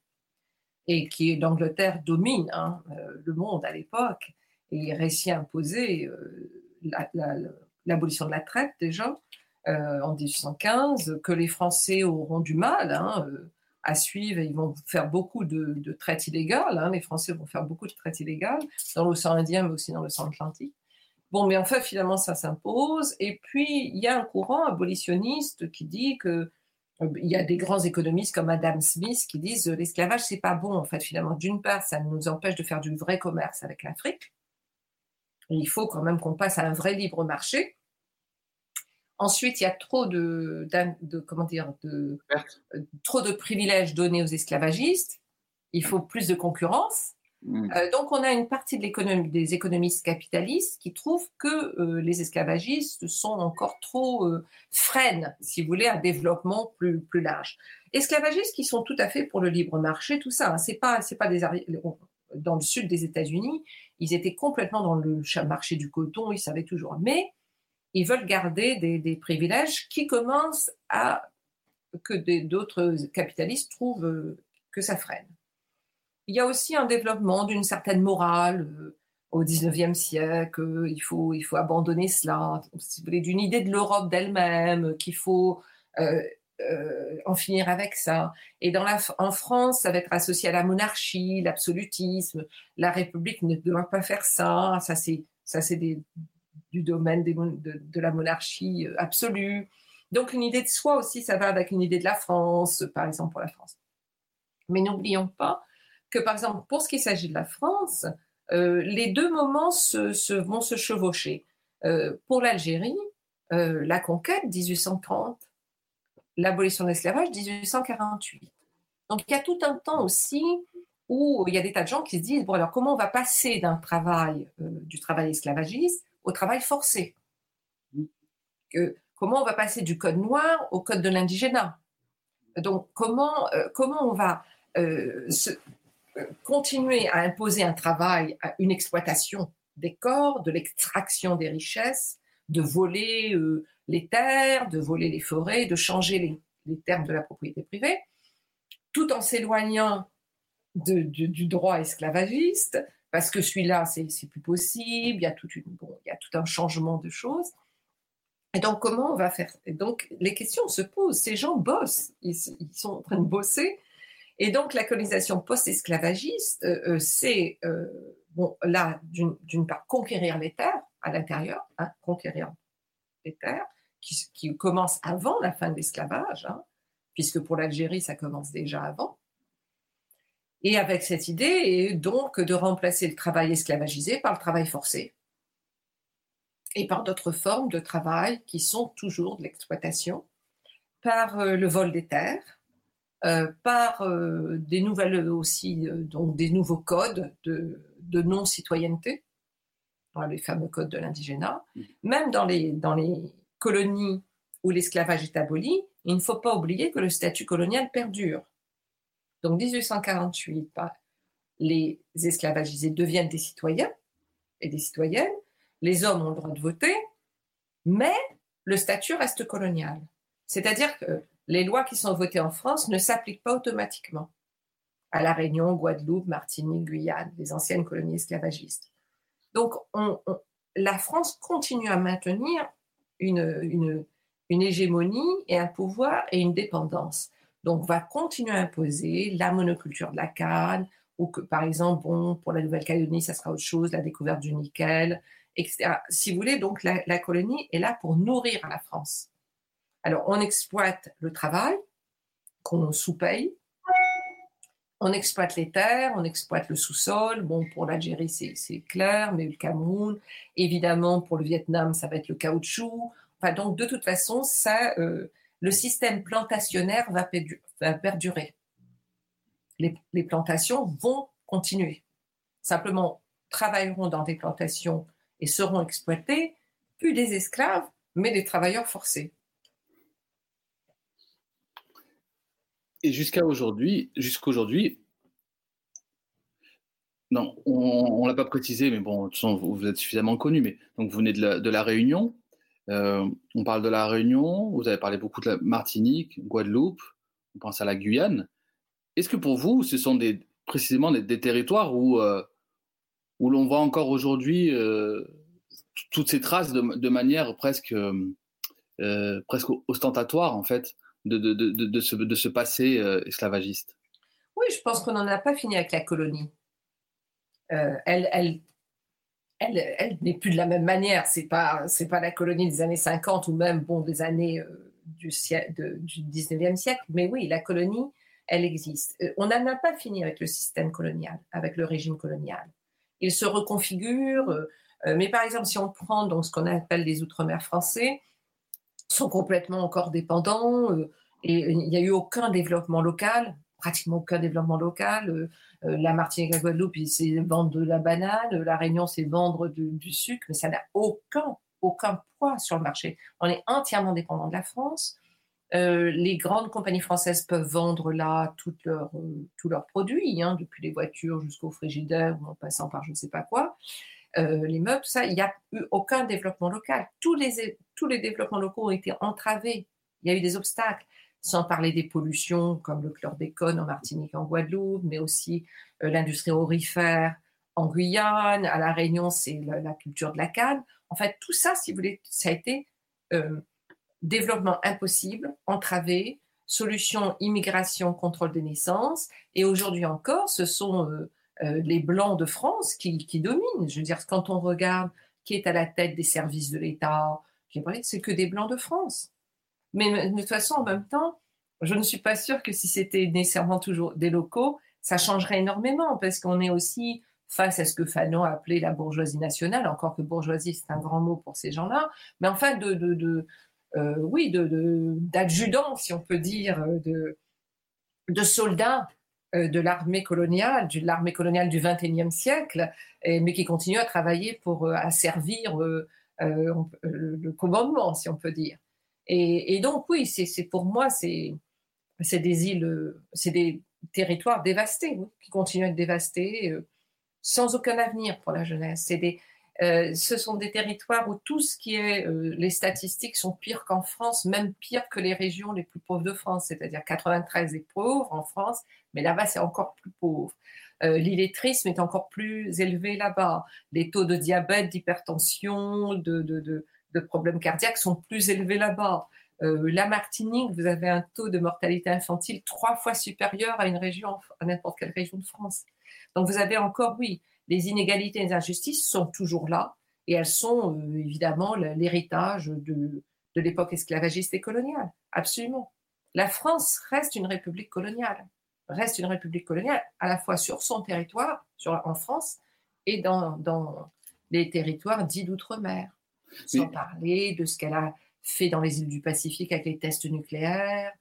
et qui, l'Angleterre domine hein, euh, le monde à l'époque et réussit à imposer l'abolition de la traite déjà. euh, en 1815, que les Français auront du mal hein, euh, à suivre. Ils vont faire beaucoup de, de traites illégales. Hein. les Français vont faire beaucoup de traites illégales dans l'océan Indien, mais aussi dans l'océan Atlantique. Bon, mais en fait, finalement, ça s'impose. Et puis, il y a un courant abolitionniste qui dit que euh, il y a des grands économistes comme Adam Smith qui disent l'esclavage c'est pas bon en fait finalement d'une part ça nous empêche de faire du vrai commerce avec l'Afrique il faut quand même qu'on passe à un vrai libre marché Ensuite, il y a trop de, comment dire, de, euh, trop de privilèges donnés aux esclavagistes. Il faut plus de concurrence. Mm. Euh, donc, on a une partie de des économistes capitalistes qui trouvent que euh, les esclavagistes sont encore trop freinent, si vous voulez, un développement plus, plus large. Esclavagistes qui sont tout à fait pour le libre marché, tout ça. Hein. c'est pas, c'est pas des dans le sud des États-Unis, ils étaient complètement dans le marché du coton, ils savaient toujours. Mais ils veulent garder des, privilèges qui commencent à que d'autres capitalistes trouvent euh, que ça freine. Il y a aussi un développement d'une certaine morale euh, au 19e siècle, il faut, il faut abandonner cela, si d'une idée de l'Europe d'elle-même, qu'il faut euh, en finir avec ça. Et en France, ça va être associé à la monarchie, l'absolutisme, la République ne doit pas faire ça, ça c'est des, du domaine de, la monarchie euh, absolue. Donc une idée de soi aussi, ça va avec une idée de la France, par exemple pour la France. Mais n'oublions pas que, par exemple, pour ce qui s'agit de la France, euh, les deux moments vont se chevaucher. Euh, pour l'Algérie, la conquête 1830, l'abolition de l'esclavage 1848. Donc il y a tout un temps aussi où il y a des tas de gens qui se disent bon alors comment on va passer d'un travail du travail esclavagiste au travail forcé. Que, comment on va passer du code noir au code de l'indigénat? Donc, comment, euh, comment on va euh, euh, continuer à imposer un travail, une exploitation des corps, de l'extraction des richesses, de voler les terres, de voler les forêts, de changer les, les termes de la propriété privée, tout en s'éloignant du droit esclavagiste, parce que celui-là, c'est plus possible, il y, a tout un changement de choses. Et donc, comment on va faire? Et donc, les questions se posent. Ces gens bossent, ils, sont en train de bosser. Et donc, la colonisation post-esclavagiste, euh, euh, c'est, euh, bon, là, d'une part, conquérir les terres à l'intérieur, hein, conquérir les terres, qui, qui, commence avant la fin de l'esclavage, hein, puisque pour l'Algérie, ça commence déjà avant. Et avec cette idée, et donc de remplacer le travail esclavagisé par le travail forcé et par d'autres formes de travail qui sont toujours de l'exploitation, par euh, le vol des terres, euh, par euh, des nouvelles aussi, donc des nouveaux codes de, non-citoyenneté, les fameux codes de l'indigénat. Mmh. Même dans les, dans les colonies où l'esclavage est aboli, il ne faut pas oublier que le statut colonial perdure. Donc 1848, bah, les esclavagisés deviennent des citoyens et des citoyennes. Les hommes ont le droit de voter, mais le statut reste colonial. C'est-à-dire que les lois qui sont votées en France ne s'appliquent pas automatiquement à La Réunion, Guadeloupe, Martinique, Guyane, les anciennes colonies esclavagistes. Donc, la France continue à maintenir une, une hégémonie et un pouvoir et une dépendance. Donc, on va continuer à imposer la monoculture de la canne, ou que, par exemple, bon, pour la Nouvelle-Calédonie, ça sera autre chose, la découverte du nickel, etc. Si vous voulez, donc, la, colonie est là pour nourrir la France. Alors, on exploite le travail qu'on sous-paye, on exploite les terres, on exploite le sous-sol. Bon, pour l'Algérie, c'est clair, mais le Cameroun, évidemment, pour le Vietnam, ça va être le caoutchouc. Enfin, donc, de toute façon, ça, euh, le système plantationnaire va, perdurer. Les, plantations vont continuer. Simplement, travailleront dans des plantations et seront exploités, plus des esclaves, mais des travailleurs forcés. Et jusqu'à aujourd'hui, jusqu'aujourd'hui, non, on ne l'a pas précisé, mais bon, de toute façon, vous, êtes suffisamment connu, mais donc vous venez de la Réunion, euh, on parle de la Réunion, vous avez parlé beaucoup de la Martinique, Guadeloupe, on pense à la Guyane. Est-ce que pour vous, ce sont des, précisément des, territoires où, euh, où l'on voit encore aujourd'hui euh, toutes ces traces de, manière presque, presque ostentatoire, en fait, de, de, de ce, ce passé esclavagiste? Oui, je pense qu'on n'en a pas fini avec la colonie. elle, elle, n'est plus de la même manière. C'est pas, c'est pas la colonie des années 50 ou même bon des années euh, du, du 19e siècle. Mais oui, la colonie, elle existe. Euh, on n'en a pas fini avec le système colonial, avec le régime colonial. Il se reconfigure. Euh, mais par exemple, si on prend donc ce qu'on appelle les outre-mer français, sont complètement encore dépendants et il n'y a eu aucun développement local, pratiquement aucun développement local. Euh, la Martinique la Guadeloupe, c'est vendre de la banane, la Réunion, c'est vendre du sucre, mais ça n'a aucun, aucun poids sur le marché. On est entièrement dépendant de la France. Euh, les grandes compagnies françaises peuvent vendre là euh, tous leurs produits, hein, depuis les voitures jusqu'au frigidaire en passant par je ne sais pas quoi, les meubles, tout ça. Il n'y a eu aucun développement local. Tous les, tous les développements locaux ont été entravés. Il y a eu des obstacles sans parler des pollutions comme le chlordécone en Martinique, en Guadeloupe, mais aussi euh, l'industrie aurifère en Guyane, à La Réunion, c'est la, culture de la canne. En fait, tout ça, si vous voulez, ça a été euh, développement impossible, entravé, solution immigration, contrôle des naissances. Et aujourd'hui encore, ce sont euh, les Blancs de France qui, dominent. Je veux dire, quand on regarde qui est à la tête des services de l'État, c'est que des Blancs de France. Mais de toute façon, en même temps, je ne suis pas sûre que si c'était nécessairement toujours des locaux, ça changerait énormément parce qu'on est aussi face à ce que Fanon a appelé la bourgeoisie nationale, encore que bourgeoisie c'est un grand mot pour ces gens-là, mais enfin de, de, de euh, oui, de d'adjudants, si on peut dire, de, de soldats euh, de l'armée coloniale, de l'armée coloniale du XXIe siècle, mais qui continuent à travailler pour euh, asservir le commandement, si on peut dire. Et, donc, oui, c'est pour moi, c'est des îles, c'est des territoires dévastés, qui continuent à être dévastés, euh, sans aucun avenir pour la jeunesse. Des, euh, ce sont des territoires où tout ce qui est, euh, les statistiques sont pires qu'en France, même pires que les régions les plus pauvres de France, c'est-à-dire 93 est pauvre en France, mais là-bas c'est encore plus pauvre. L'illettrisme est encore plus élevé là-bas. Les taux de diabète, d'hypertension, de, de problèmes cardiaques sont plus élevés là-bas. Euh, la Martinique, vous avez un taux de mortalité infantile trois fois supérieur à une région, à n'importe quelle région de France. Donc vous avez encore, oui, les inégalités et les injustices sont toujours là et elles sont euh, évidemment l'héritage de, de l'époque esclavagiste et coloniale. Absolument. La France reste une république coloniale, reste une république coloniale à la fois sur son territoire, sur, en France, et dans, dans les territoires dits d'outre-mer sans parler de ce qu'elle a fait dans les îles du Pacifique avec les tests nucléaires.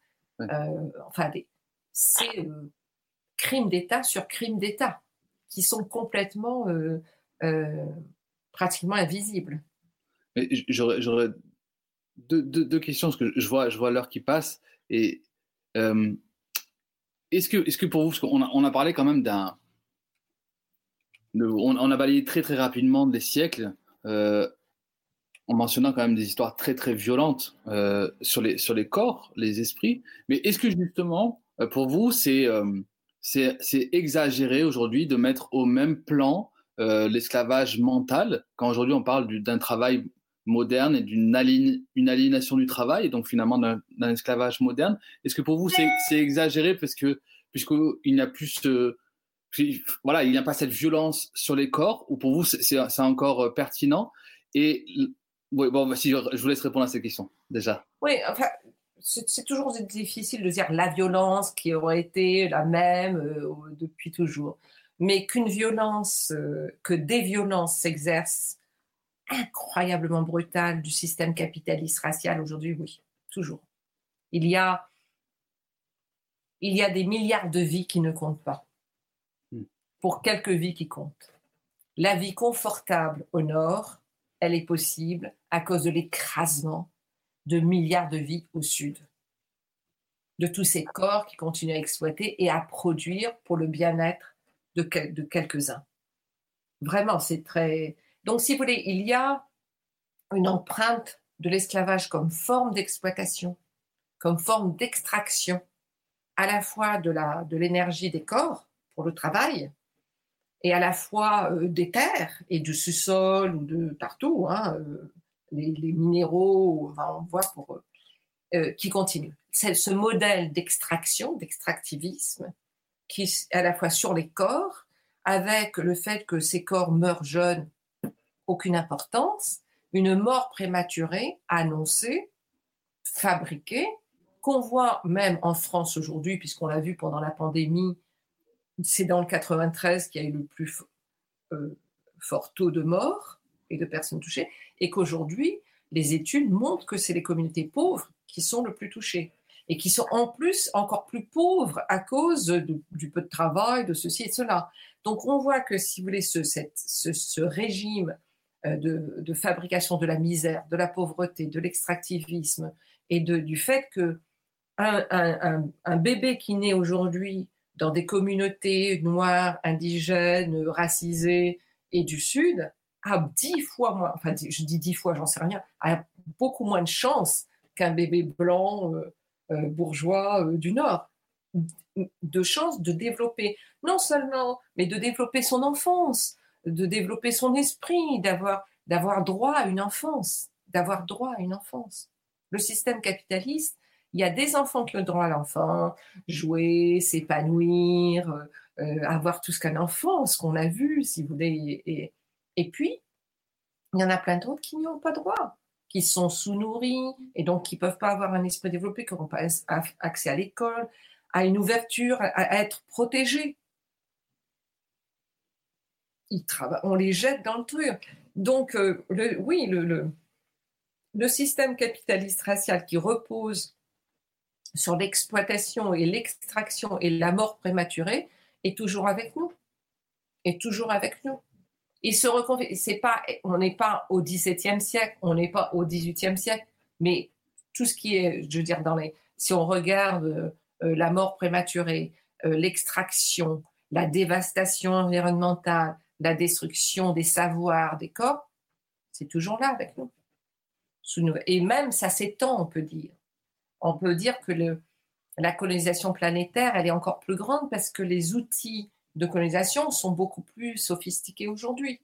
Euh, enfin, c'est euh, crimes d'État sur crimes d'État qui sont complètement euh, pratiquement invisibles. J'aurais deux, questions, parce que je vois, je vois l'heure qui passe. Et est-ce que, est que pour vous, parce qu'on a, on a parlé quand même d'un. On, on, a balayé très très rapidement des siècles en mentionnant quand même des histoires très très violentes euh, sur, les, sur les corps, les esprits. Mais est-ce que justement, euh, pour vous, c'est euh, exagéré aujourd'hui de mettre au même plan l'esclavage mental, quand aujourd'hui on parle d'un travail moderne et d'une une aliénation du travail, et donc finalement d'un esclavage moderne? Est-ce que pour vous c'est exagéré parce que puisqu'il n'y a plus ce, voilà, il n'y a pas cette violence sur les corps, ou pour vous c'est encore euh, pertinent? Et bon, si je vous laisse répondre à cette question déjà. Oui, enfin, c'est toujours difficile de dire la violence qui aurait été la même euh, depuis toujours, mais qu'une violence, euh, que des violences s'exercent incroyablement brutales du système capitaliste racial aujourd'hui, oui, toujours. Il y a, il y a des milliards de vies qui ne comptent pas, hmm. pour quelques vies qui comptent. La vie confortable au nord, elle est possible à cause de l'écrasement de milliards de vies au sud, de tous ces corps qui continuent à exploiter et à produire pour le bien-être de, quelques-uns. Vraiment, c'est très... Donc, si vous voulez, il y a une empreinte de l'esclavage comme forme d'exploitation, comme forme d'extraction, à la fois de l'énergie de des corps pour le travail, et à la fois euh, des terres et du sous-sol ou de partout, hein, euh, les, minéraux, on voit pour eux, euh, qui continue. C'est ce modèle d'extraction, d'extractivisme, qui est à la fois sur les corps, avec le fait que ces corps meurent jeunes, aucune importance, une mort prématurée annoncée, fabriquée, qu'on voit même en France aujourd'hui, puisqu'on l'a vu pendant la pandémie, c'est dans le 93 qu'il y a eu le plus euh, fort taux de mort et de personnes touchées, et qu'aujourd'hui, les études montrent que c'est les communautés pauvres qui sont le plus touchées et qui sont en plus encore plus pauvres à cause du peu de travail, de ceci et cela. Donc on voit que si vous voulez, ce, régime euh, de, fabrication de la misère, de la pauvreté, de l'extractivisme et du fait que un, un bébé qui naît aujourd'hui dans des communautés noires, indigènes, racisées et du Sud, a dix fois moins, enfin je dis dix fois, j'en sais rien, a beaucoup moins de chances qu'un bébé blanc euh, euh, bourgeois euh, du Nord. De chances de développer, non seulement, mais de développer son enfance, de développer son esprit, d'avoir, d'avoir droit à une enfance, d'avoir droit à une enfance. Le système capitaliste, il y a des enfants qui ont droit à l'enfant, jouer, s'épanouir, avoir tout ce qu'un enfant, ce qu'on a vu, si vous voulez, et, puis, il y en a plein d'autres qui n'y ont pas droit, qui sont sous-nourris et donc qui ne peuvent pas avoir un esprit développé, qui n'ont pas accès à l'école, à une ouverture, à être protégés. Ils on les jette dans le truc. Donc, euh, oui, le, le système capitaliste racial qui repose sur l'exploitation et l'extraction et la mort prématurée est toujours avec nous. Est toujours avec nous il se pas, on n'est pas au XVIIe siècle, on n'est pas au XVIIIe siècle, mais tout ce qui est, je veux dire, dans les, si on regarde euh, la mort prématurée, euh, l'extraction, la dévastation environnementale, la destruction des savoirs, des corps, c'est toujours là avec nous. Et même ça s'étend, on peut dire. On peut dire que la colonisation planétaire, elle est encore plus grande parce que les outils de colonisation sont beaucoup plus sophistiquées aujourd'hui.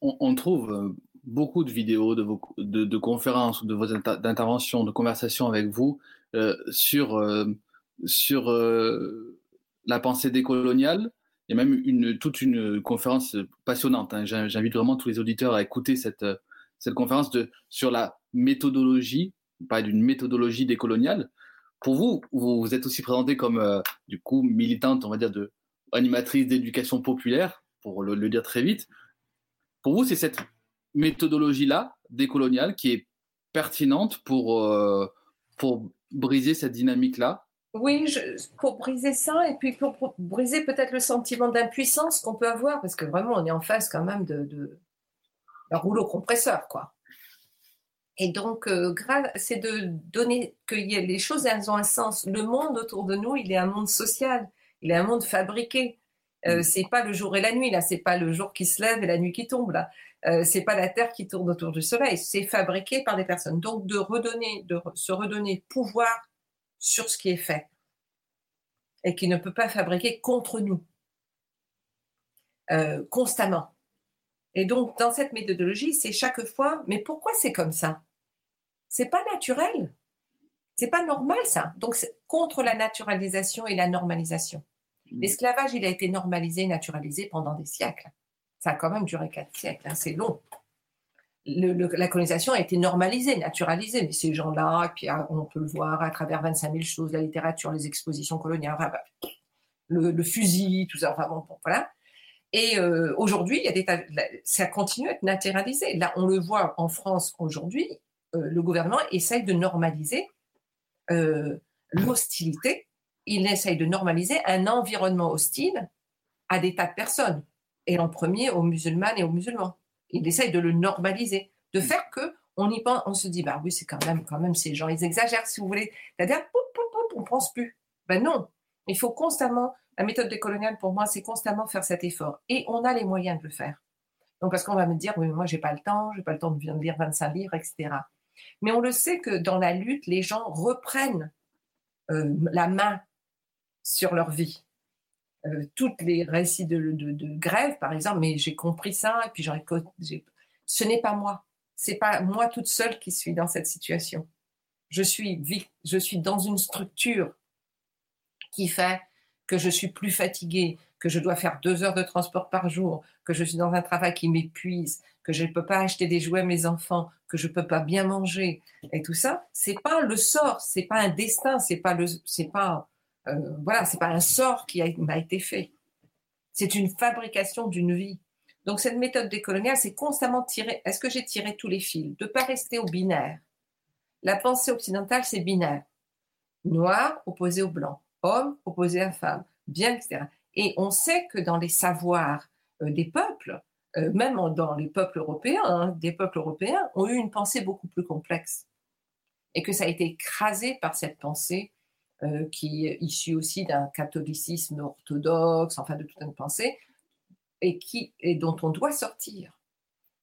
on, trouve euh, beaucoup de vidéos, de, conférences, de vos interventions, de conversations avec vous euh, sur, euh, sur la pensée décoloniale. Il y a même une, toute une conférence passionnante. Hein. J'invite vraiment tous les auditeurs à écouter cette, cette conférence de, sur la méthodologie, pas d'une méthodologie décoloniale, pour vous, vous êtes aussi présentée comme, euh, du coup, militante, on va dire, de animatrice d'éducation populaire, pour le, dire très vite. Pour vous, c'est cette méthodologie-là, décoloniale, qui est pertinente pour, euh, pour briser cette dynamique-là? Oui, pour briser ça, et puis pour, briser peut-être le sentiment d'impuissance qu'on peut avoir, parce que vraiment, on est en face quand même de, de d'un rouleau compresseur, quoi. Et donc, euh, c'est de donner que les choses, elles ont un sens. Le monde autour de nous, il est un monde social, il est un monde fabriqué. Euh, mm. c'est pas le jour et la nuit là, c'est pas le jour qui se lève et la nuit qui tombe là. Euh, c'est pas la terre qui tourne autour du soleil, c'est fabriqué par des personnes. Donc de redonner, de se redonner pouvoir sur ce qui est fait et qui ne peut pas fabriquer contre nous euh, constamment. Et donc, dans cette méthodologie, c'est chaque fois, mais pourquoi c'est comme ça? C'est pas naturel. C'est pas normal, ça. Donc, c'est contre la naturalisation et la normalisation. Mmh. L'esclavage, il a été normalisé, naturalisé pendant des siècles. Ça a quand même duré quatre siècles, hein, c'est long. la colonisation a été normalisée, naturalisée, mais ces gens-là, puis ah, on peut le voir à travers 25 000 choses, la littérature, les expositions coloniales, le, fusil, tout ça, enfin bon, voilà. Et euh, aujourd'hui, il y a des ça continue à être naturalisé. Là, on le voit en France aujourd'hui, euh, le gouvernement essaye de normaliser euh, l'hostilité. Il essaye de normaliser un environnement hostile à des tas de personnes, et en premier aux musulmanes et aux musulmans. Il essaye de le normaliser, de mm. faire que on y pense, on se dit bah oui c'est quand même quand même ces gens ils exagèrent si vous voulez, c'est-à-dire on pense plus. Ben non, il faut constamment la méthode décoloniale, pour moi, c'est constamment faire cet effort. Et on a les moyens de le faire. Donc, parce qu'on va me dire, oui, moi, j'ai pas le temps, j'ai pas le temps de lire 25 livres, etc. Mais on le sait que dans la lutte, les gens reprennent euh, la main sur leur vie. Euh, toutes les récits de, grève, par exemple, mais j'ai compris ça, et puis j'aurais, ce n'est pas moi. C'est pas moi toute seule qui suis dans cette situation. Je suis, je suis dans une structure qui fait que je suis plus fatiguée, que je dois faire deux heures de transport par jour, que je suis dans un travail qui m'épuise, que je ne peux pas acheter des jouets à mes enfants, que je ne peux pas bien manger et tout ça, c'est pas le sort, c'est pas un destin, c'est pas le, c'est pas, euh, voilà, c'est pas un sort qui m'a été fait. C'est une fabrication d'une vie. Donc cette méthode décoloniale, c'est constamment tirer. Est-ce que j'ai tiré tous les fils? De pas rester au binaire. La pensée occidentale, c'est binaire. Noir opposé au blanc homme opposé à femme, bien, etc. Et on sait que dans les savoirs euh, des peuples, euh, même dans les peuples européens, hein, des peuples européens ont eu une pensée beaucoup plus complexe. Et que ça a été écrasé par cette pensée euh, qui est issue aussi d'un catholicisme orthodoxe, enfin de toute une pensée, et, qui, et dont on doit sortir.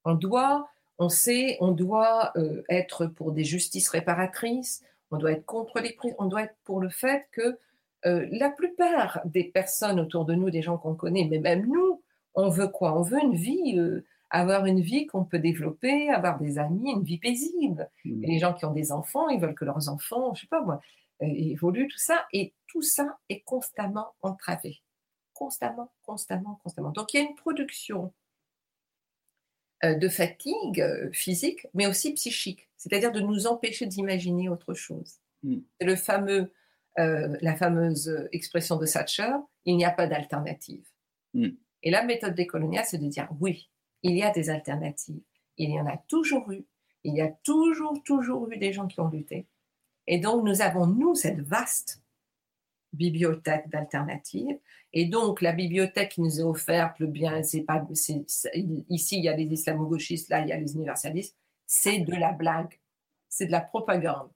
On doit, on sait, on doit être pour des justices réparatrices, on doit être contre les prix, on doit être pour le fait que euh, la plupart des personnes autour de nous, des gens qu'on connaît, mais même nous, on veut quoi? On veut une vie, euh, avoir une vie qu'on peut développer, avoir des amis, une vie paisible. Mmh. Et les gens qui ont des enfants, ils veulent que leurs enfants, je sais pas moi, euh, évoluent, tout ça. Et tout ça est constamment entravé. Constamment, constamment, constamment. Donc il y a une production de fatigue physique, mais aussi psychique, c'est-à-dire de nous empêcher d'imaginer autre chose. Mmh. C'est le fameux euh, la fameuse expression de Thatcher, il n'y a pas d'alternative. Hmm. Et la méthode décoloniale, c'est de dire oui, il y a des alternatives. Il y en a toujours eu. Il y a toujours, toujours eu des gens qui ont lutté. Et donc, nous avons, nous, cette vaste bibliothèque d'alternatives. Et donc, la bibliothèque qui nous est offerte, le bien, c'est pas, ici, il y a les islamo-gauchistes, là, il y a les universalistes. C'est de la blague. C'est de la propagande.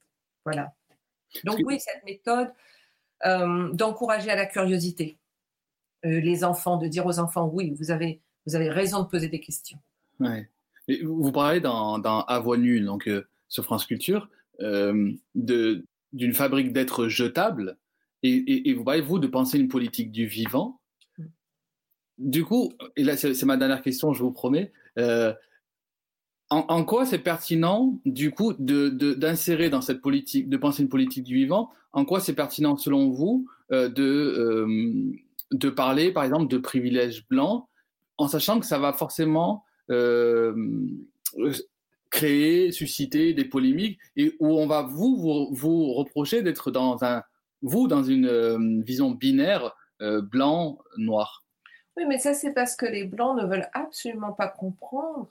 Voilà. Donc oui, cette méthode euh, d'encourager à la curiosité euh, les enfants, de dire aux enfants, oui, vous avez, vous avez raison de poser des questions. Ouais. vous parlez dans, dans À voix nulle, donc euh, sur France Culture, d'une fabrique d'êtres jetables, et, et, vous parlez, vous, de penser une politique du vivant. Mm. Du coup, et là c'est ma dernière question, je vous promets, en, quoi c'est pertinent, du coup, d'insérer dans cette politique, de penser une politique du vivant En quoi c'est pertinent, selon vous, euh, de, euh, de parler, par exemple, de privilèges blancs, en sachant que ça va forcément euh, créer, susciter des polémiques, et où on va vous, vous, reprocher d'être dans un, vous, dans une vision binaire blanc-noir. Oui, mais ça, c'est parce que les blancs ne veulent absolument pas comprendre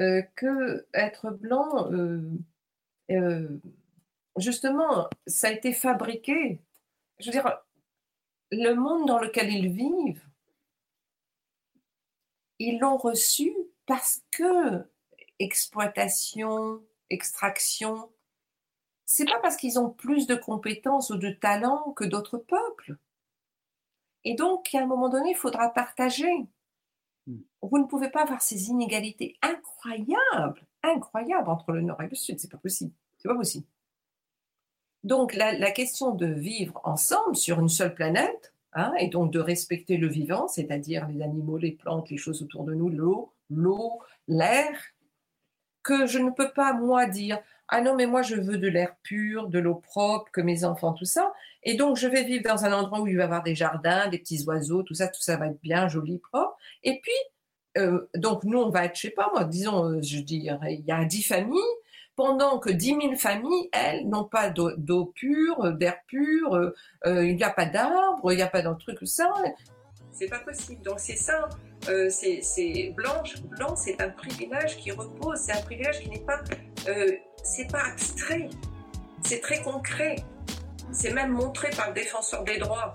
euh, que être blanc, euh, euh, justement, ça a été fabriqué. Je veux dire, le monde dans lequel ils vivent, ils l'ont reçu parce que exploitation, extraction, c'est pas parce qu'ils ont plus de compétences ou de talents que d'autres peuples. Et donc, à un moment donné, il faudra partager. Vous ne pouvez pas avoir ces inégalités incroyables, incroyables entre le Nord et le Sud. C'est pas possible. C'est pas possible. Donc la, question de vivre ensemble sur une seule planète, hein, et donc de respecter le vivant, c'est-à-dire les animaux, les plantes, les choses autour de nous, l'eau, l'eau, l'air, que je ne peux pas, moi, dire Ah non, mais moi, je veux de l'air pur, de l'eau propre, que mes enfants, tout ça. Et donc, je vais vivre dans un endroit où il va y avoir des jardins, des petits oiseaux, tout ça, tout ça va être bien, joli, propre. Et puis, euh, donc, nous, on va être, je sais pas, moi, disons, euh, je dirais, il y a dix familles, pendant que dix mille familles, elles, n'ont pas d'eau pure, euh, d'air pur, il n'y a pas d'arbres, il n'y a pas d'un truc, ça. C'est pas possible. Donc, c'est ça. c'est blanche, blanc, c'est un privilège qui repose, c'est un privilège qui n'est pas, c'est pas abstrait, c'est très concret. C'est même montré par le défenseur des droits.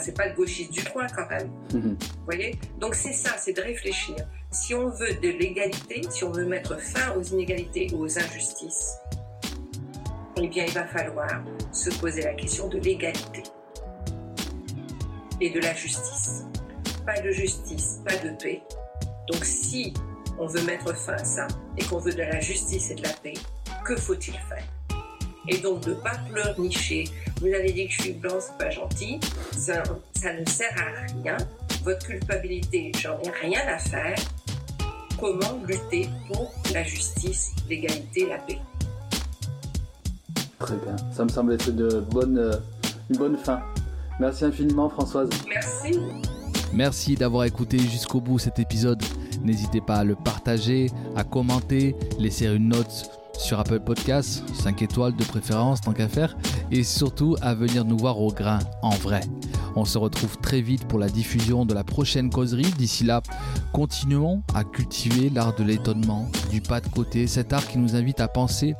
C'est pas le gauchiste du coin quand même. Mhm. Vous voyez? Donc c'est ça, c'est de réfléchir. Si on veut de l'égalité, si on veut mettre fin aux inégalités ou aux injustices, eh bien il va falloir se poser la question de l'égalité et de la justice. Pas de justice, pas de paix. Donc si on veut mettre fin à ça et qu'on veut de la justice et de la paix, que faut-il faire? Et donc ne pas pleurnicher. Vous avez dit que je suis blanc, c'est pas gentil. Ça, ça ne sert à rien. Votre culpabilité, j'en ai rien à faire. Comment lutter pour la justice, l'égalité, la paix? Très bien. Ça me semble être de bonne, euh, une bonne fin. Merci infiniment, Françoise. Merci. Merci d'avoir écouté jusqu'au bout cet épisode. N'hésitez pas à le partager, à commenter, laisser une note sur Apple Podcasts, 5 étoiles de préférence tant qu'à faire, et surtout à venir nous voir au grain, en vrai. On se retrouve très vite pour la diffusion de la prochaine causerie. D'ici là, continuons à cultiver l'art de l'étonnement, du pas de côté, cet art qui nous invite à penser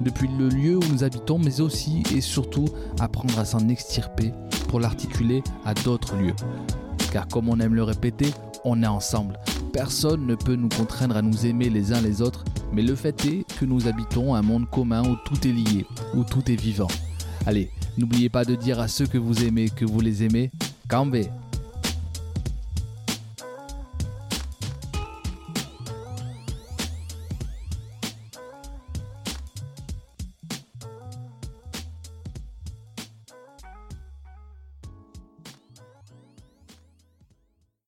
depuis le lieu où nous habitons, mais aussi et surtout apprendre à s'en extirper pour l'articuler à d'autres lieux. Car comme on aime le répéter, on est ensemble. Personne ne peut nous contraindre à nous aimer les uns les autres, mais le fait est que nous habitons un monde commun où tout est lié, où tout est vivant. Allez, n'oubliez pas de dire à ceux que vous aimez que vous les aimez. Cambé